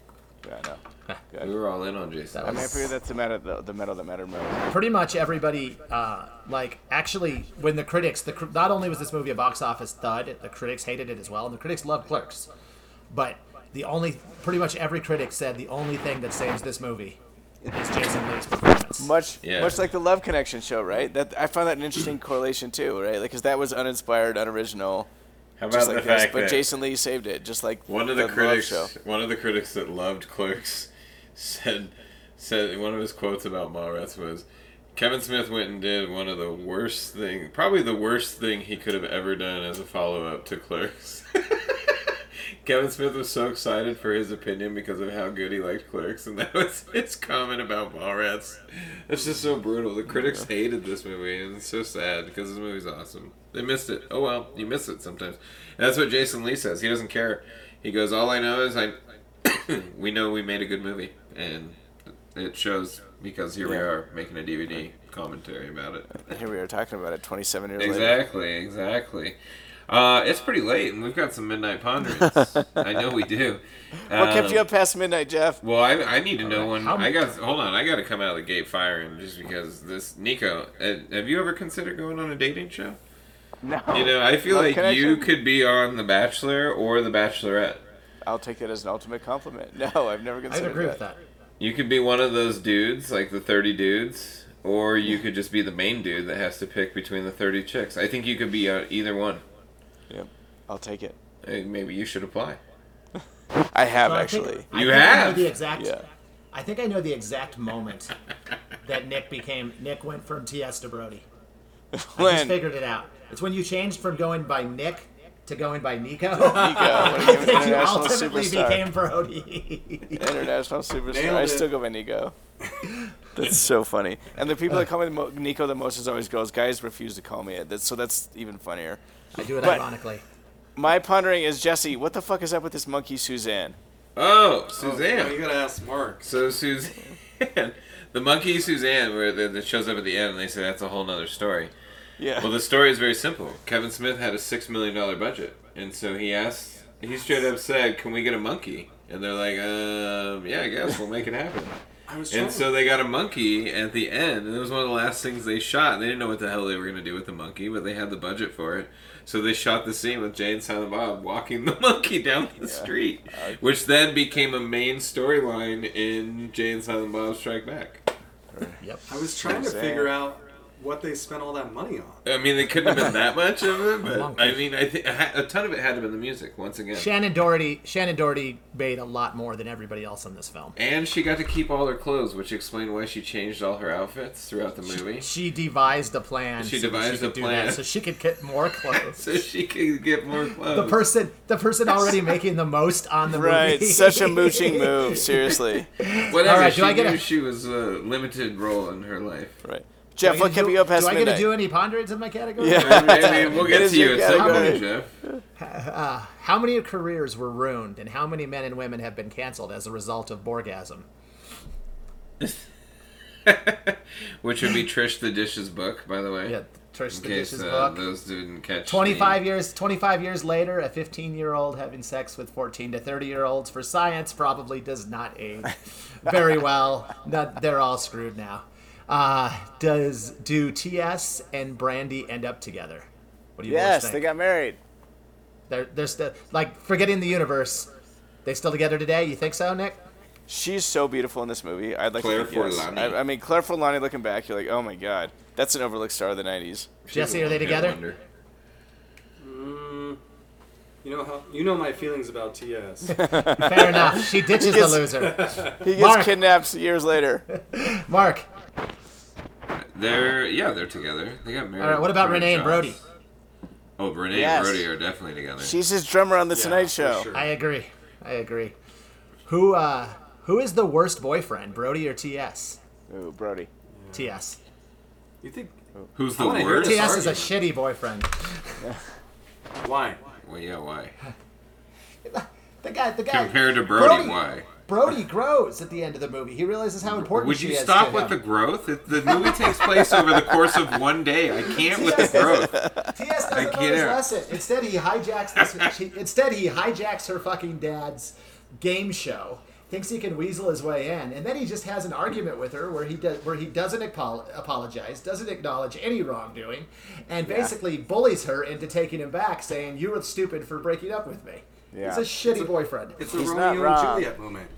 Yeah, I know. We were all in on Jason. That I mean, I was- figured that's the matter, the, the metal that mattered most. Pretty much everybody, uh, like actually, when the critics, the not only was this movie a box office thud, the critics hated it as well, and the critics loved Clerks. But the only, pretty much every critic said the only thing that saves this movie is Jason Lee's performance. Much, Yeah. much like the Love Connection show, right? That I found that an interesting correlation too, right? Like, because that was uninspired, unoriginal, How about just the like this. fact But that Jason Lee saved it, just like one of the, Love critics, show. one of the critics that loved Clerks, said said one of his quotes about Mallrats was. Kevin Smith went and did one of the worst thing, probably the worst thing he could have ever done as a follow up to Clerks. Kevin Smith was so excited for his opinion because of how good he liked Clerks, and that was his comment about Mallrats. It's just so brutal. The critics hated this movie, and it's so sad because this movie's awesome. They missed it. Oh well, you miss it sometimes. And that's what Jason Lee says. He doesn't care. He goes, "All I know is I, we know we made a good movie, and it shows because here we are making a DVD commentary about it." And here we are talking about it 27 years later. Exactly, exactly. Uh, it's pretty late, and we've got some midnight ponderings. I know we do. What kept you Um, up past midnight, Jeff? Well, I, I need to know when How- I got. Hold on, I got to come out of the gate firing just because this Nico. Uh, have you ever considered going on a dating show? No. You know, I feel Love like you could be on The Bachelor or The Bachelorette. I'll take that as an ultimate compliment. No, I've never I considered agree that. with that. You could be one of those dudes, like the 30 dudes, or you could just be the main dude that has to pick between the 30 chicks. I think you could be uh, either one. Yep, I'll take it. Hey, maybe you should apply. I have So I think- actually. I You think I know have? the exact. Yeah. I think I know the exact moment that Nick became Nick went from TS to Brody. I just When figured it out. It's when you changed from going by Nick to going by Nico. Nico, when I he became think you ultimately superstar. became Brody. international superstar. Nailed I it. still go by Nico. That's so funny. And the people that uh. call me Nico the most is always girls. Guys refuse to call me it. That's, so that's even funnier. I do it But- ironically. My pondering is Jesse. What the fuck is up with this monkey Suzanne? Oh, Oh, Suzanne. you gotta ask Mark. So Suzanne, the monkey Suzanne, where the, that shows up at the end, and they say that's a whole nother story. Yeah. Well, the story is very simple. Kevin Smith had a six million dollar budget, and so he asked, he straight up said, "Can we get a monkey?" And they're like, um, "Yeah, I guess we'll make it happen." I was trying And so they got a monkey at the end, and it was one of the last things they shot. They didn't know what the hell they were going to do with the monkey, but they had the budget for it. So they shot the scene with Jay and Silent Bob walking the monkey down the street, which then became a main storyline in Jay and Silent Bob Strike Back. Yep. I was trying to figure out what they spent all that money on. I mean, they couldn't have been that much of it, but I mean, I think a ton of it had to have been the music once again. Shannen Doherty. Shannen Doherty made a lot more than everybody else in this film. And she got to keep all her clothes, which explained why she changed all her outfits throughout the movie. She devised a plan. She so that devised could a do plan. that so she could get more clothes. so she could get more clothes. the person, the person already making the most on the Right. movie. Such a mooching move. Seriously. Whatever. All right, she do I get knew a- she was a limited role in her life. Right. Do I Jeff, what can kept do- you up past Do I get midnight? to do any ponderings in my category? Yeah. I mean, we'll get to you your at some category. point, Jeff. How many careers were ruined, and how many men and women have been canceled as a result of Borgasm? Which would be Trish the Dishes book, by the way. Yeah, Trish In the case Dishes uh, book. those didn't catch. 25 the- years 25 years later a 15 year old having sex with 14 to 30 year olds for science probably does not age very well Not, they're all screwed now uh, does do ts and Brandi end up together what do you boys Yes, think? they got married. they're, they're still like forgetting the universe they still together today you think so nick She's so beautiful in this movie. I'd like Claire to think yes. Forlani. I, I mean, Claire Forlani. Looking back, you're like, oh my god, that's an overlooked star of the '90s. jesse are they together. Mm, you know how you know my feelings about TS. fair enough she ditches gets- the loser He gets Mark. kidnapped years later. mark They're yeah, they're together. They got married. all right what about renee and brody Oh, Renee Yes. and Brody are definitely together. She's his drummer on the Tonight Show. sure. I agree. I agree. Who uh who is the worst boyfriend, Brody or TS? Ooh, Brody. TS. You think Who's I the wanna hear worst? this. TS is a shitty boyfriend. why? Well, yeah, why? The guy, the guy. Compared to Brody, why? Brody grows at the end of the movie. He realizes how important Would she you stop to with him. the growth? It, the movie takes place over the course of one day. I can't with the growth. TS I doesn't know his lesson. Instead, he hijacks this. she, instead, he hijacks her fucking dad's game show. Thinks he can weasel his way in, and then he just has an argument with her where he does where he doesn't apo- apologize, doesn't acknowledge any wrongdoing, and basically bullies her into taking him back, saying you were stupid for breaking up with me. Yeah. He's a shitty boyfriend. It's a He's not Romeo and wrong. Juliet moment.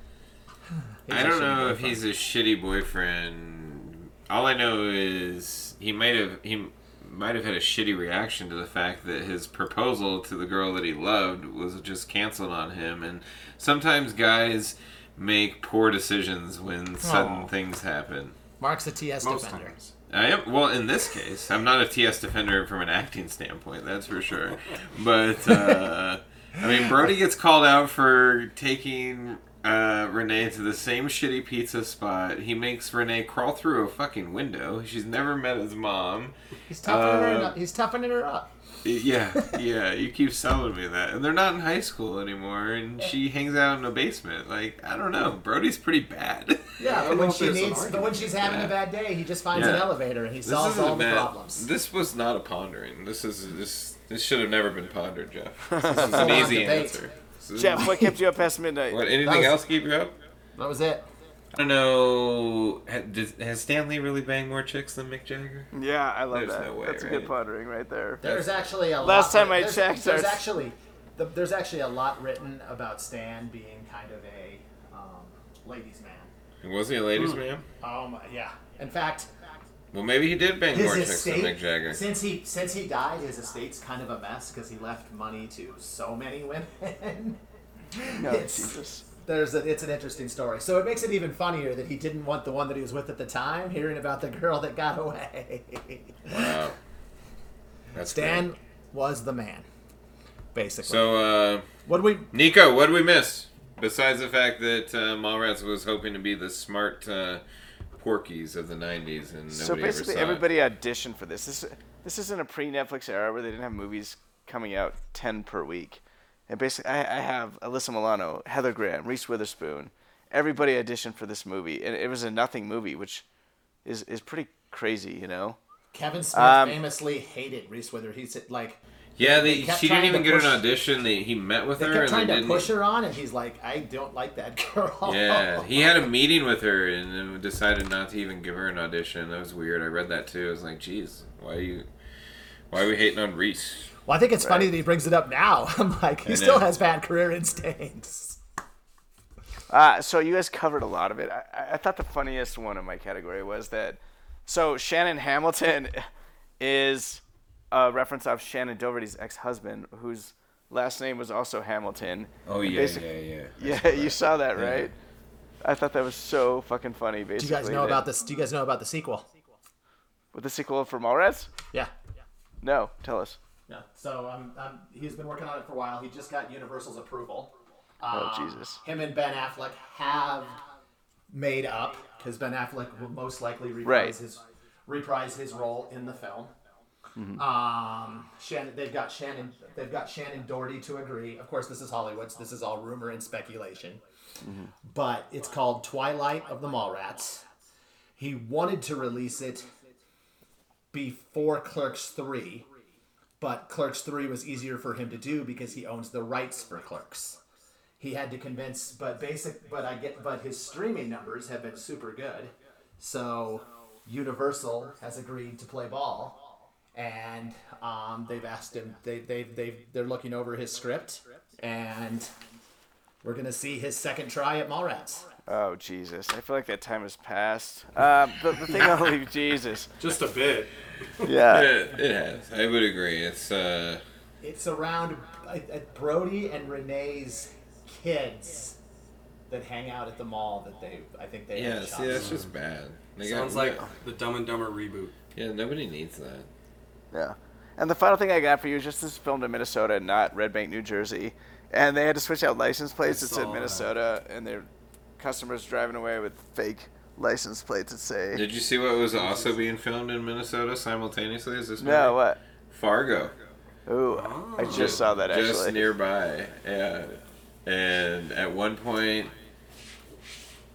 I don't know if he's a shitty boyfriend. All I know is he might have he might have had a shitty reaction to the fact that his proposal to the girl that he loved was just canceled on him. And sometimes guys make poor decisions when sudden Aw. things happen. Mark's a TS Most defender. times. I am well in this case. I'm not a TS defender from an acting standpoint, that's for sure. But uh, I mean, Brody gets called out for taking uh, Renee to the same shitty pizza spot. He makes Renee crawl through a fucking window. She's never met his mom. He's toughening her. Uh, Up. He's toughening her up. Yeah, yeah. You keep selling me that, and they're not in high school anymore. And she hangs out in a basement. Like I don't know. Brody's pretty bad. Yeah, but when she needs, but when she's having a bad day, he just finds an elevator and he This solves all the bad. problems. This was not a pondering. This is this. This should have never been pondered, Jeff. This is an easy debate. answer. This is- Jeff, what kept you up past midnight? What? Anything was- else keep you up? That was it. I don't know. ha- Does, has Stan Lee really banged more chicks than Mick Jagger? Yeah, I love There's that. no way, That's a right? good pondering right there. There's actually a Last lot time I there's, checked, There's our- actually the, there's actually a lot written about Stan being kind of a um, ladies' man. Was he a ladies' man? Um, yeah. In fact, Well, maybe he did bang his more chicks estate Mick Jagger. since he since he died, his estate's kind of a mess because he left money to so many women. No, It's- Jesus. There's a, it's an interesting story. So it makes it even funnier that he didn't want the one that he was with at the time, hearing about the girl that got away. Wow. That's Stan great. was the man, basically. So, uh, what do we Nico, what did we miss? Besides the fact that uh, Mallrats was hoping to be the smart uh, Porky's of the '90s, and nobody So ever basically, saw it. everybody auditioned for this. This this isn't a pre-Netflix era where they didn't have movies coming out ten per week. And basically, I, I have Alyssa Milano, Heather Graham, Reese Witherspoon. Everybody auditioned for this movie, and it was a nothing movie, which is is pretty crazy, you know. Kevin Smith Um, famously hated Reese Witherspoon. He said like Yeah, They they, she didn't even get push- an audition. They, he met with they her kept and trying they to didn't. push her on, and he's like, I don't like that girl. Yeah, he had a meeting with her and then decided not to even give her an audition. That was weird. I read that too. I was like, "Geez, why are you, why are we hating on Reese?" Well, I think it's funny that he brings it up now. I'm like, he still has bad career instincts. Uh, so you guys covered a lot of it. I, I- I thought the funniest one in my category was that. So Shannon Hamilton is a reference of Shannon Doherty's ex-husband, whose last name was also Hamilton. Oh And yeah, basic- yeah, yeah. Yeah, you saw that, right? I thought that was so fucking funny. Basically, Do you guys know that- about this? Do you guys know about the sequel? with the sequel for Mallrats? Yeah. No, tell us. Yeah. So um, um, he's been working on it for a while. He just got Universal's approval. Oh, Um, Jesus. Him and Ben Affleck have made up because Ben Affleck will most likely reprise Right. his reprise his role in the film. Mhm. Um, Shannen, they've got Shannen, they've got Shannen Doherty to agree. Of course, this is Hollywood, so this is all rumor and speculation. But it's called Twilight of the Mallrats. He wanted to release it before Clerks 3, but Clerks 3 was easier for him to do because he owns the rights for Clerks. He had to convince, but basic, but I get, but his streaming numbers have been super good. So Universal has agreed to play ball, and um, they've asked him. They they they they're looking over his script, and we're gonna see his second try at Mallrats. Oh Jesus! I feel like that time has passed. Uh, the, the thing I'll leave Jesus. Just a bit. Yeah. It, it has. I would agree. It's uh, It's around uh, uh, Brody and Renee's kids that hang out at the mall that they. I think they. yeah. have See, that's shots. just bad. They got- Sounds like the Dumb and Dumber reboot. Yeah, nobody needs that. Yeah. And the final thing I got for you is just this filmed in Minnesota, not Red Bank, New Jersey. And they had to switch out license plates that saw said that. Minnesota, and their customers driving away with fake license plates that say. Did you see what was also being filmed in Minnesota simultaneously Is this movie? No, what? Fargo. Ooh, I oh. just saw that actually. Just nearby. Yeah. And at one point,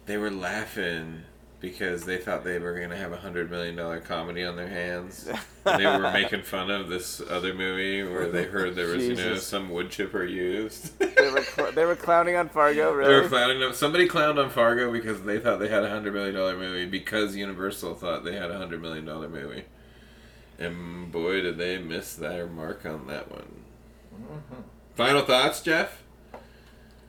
they were laughing because they thought they were going to have a hundred million dollar comedy on their hands. And they were making fun of this other movie where they heard there was, you know, some wood chipper used. they, were cl- they were clowning on Fargo, Really? They were clowning on somebody clowned on Fargo because they thought they had a hundred million dollar movie because Universal thought they had a hundred million dollar movie, and boy did they miss their mark on that one. Mm-hmm. Final thoughts, Jeff?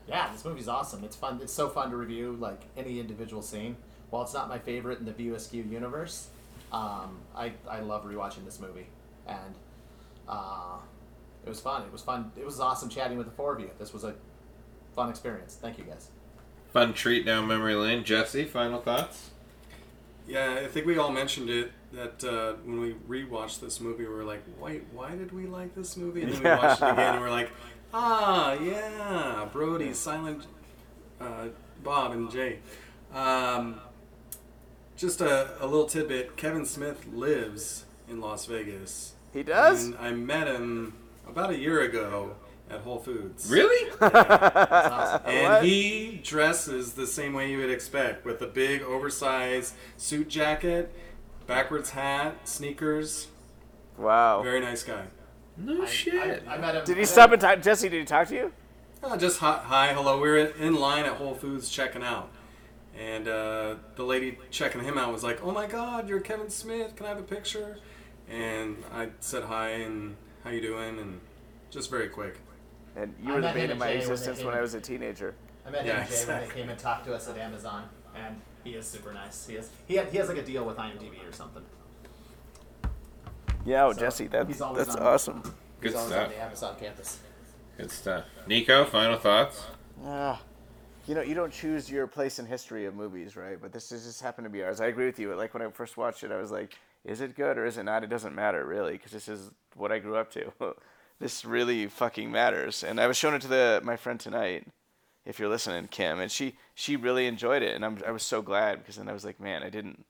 Yeah, this movie's awesome. It's fun. It's so fun to review like any individual scene. While it's not my favorite in the View Askew universe, um, I I love rewatching this movie, and uh, it was fun. It was fun. It was awesome chatting with the four of you. This was a fun experience. Thank you guys. Fun treat down memory lane. Jesse, final thoughts? Yeah, I think we all mentioned it that uh, when we rewatched this movie, we were like, "Wait, why did we like this movie?" And then we watched it again, and we're like, "Ah, yeah, Brody, Silent uh, Bob, and Jay." Um, just a, a little tidbit: Kevin Smith lives in Las Vegas. He does? And I met him about a year ago at Whole Foods. Really? And What? he dresses the same way you would expect, with a big, oversized suit jacket, backwards hat, sneakers. Wow. Very nice guy. No shit. I met him. Did he stop and talk? Jesse, did he talk to you? Uh, just hi, hi, hello. We were in- in line at Whole Foods checking out. And uh, the lady checking him out was like, oh my god, you're Kevin Smith. Can I have a picture? And I said hi and how you doing? And just very quick. And you I were the met him bane of my Jay when existence when. I was a teenager. I met Yeah, him and Jay when they came and talked to us at Amazon, and he is super nice. He has he, had, he has like a deal with IMDb or something. Yeah, oh, So, Jesse, that, he's always that's awesome. Good He's stuff. on the Amazon campus. Good stuff. Nico, final thoughts? Ah, you know, you don't choose your place in history of movies, right? But this just happened to be ours. I agree with you. Like when I first watched it, I was like, "Is it good or is it not?" It doesn't matter really, because this is what I grew up to. this really fucking matters. And I was showing it to the my friend tonight. If you're listening, Kim, and she she really enjoyed it, and I'm I was so glad because then I was like, man, I didn't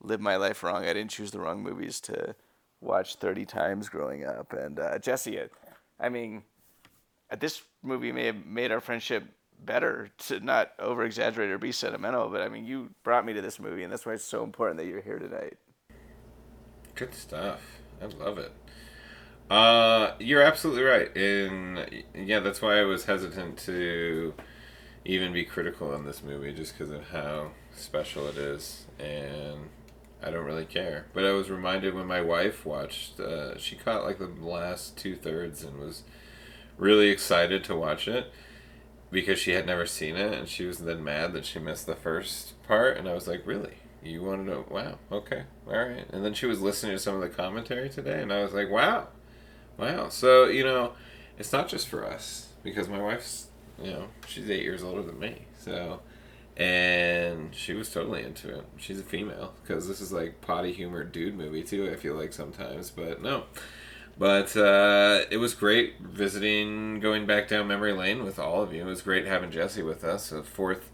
live my life wrong. I didn't choose the wrong movies to watch 30 times growing up. And uh, Jesse, I- I mean, uh, this movie may have made our friendship better to not over exaggerate or be sentimental, but I mean, you brought me to this movie, and that's why it's so important that you're here tonight. Good stuff. I love it. Uh, you're absolutely right. And yeah, that's why I was hesitant to even be critical on this movie just because of how special it is. And I don't really care. But I was reminded when my wife watched, uh, she caught like the last two thirds and was really excited to watch it because she had never seen it and she was then mad that she missed the first part and I was like, "Really? You want to know? Wow. Okay. All right." And then she was listening to some of the commentary today and I was like, "Wow. Wow." So, you know, it's not just for us because my wife's, you know, she's 8 years older than me. So, and she was totally into it. She's a female because this is like potty humor dude movie too. I feel like sometimes, but no. But uh, it was great visiting, going back down memory lane with all of you. It was great having Jesse with us, a fourth,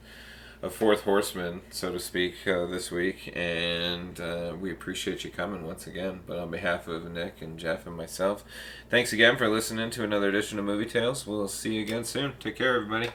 a fourth horseman, so to speak, uh, this week, and uh, we appreciate you coming once again. But on behalf of Nick and Jeff and myself, thanks again for listening to another edition of Movie Tales. We'll see you again soon. Take care, everybody.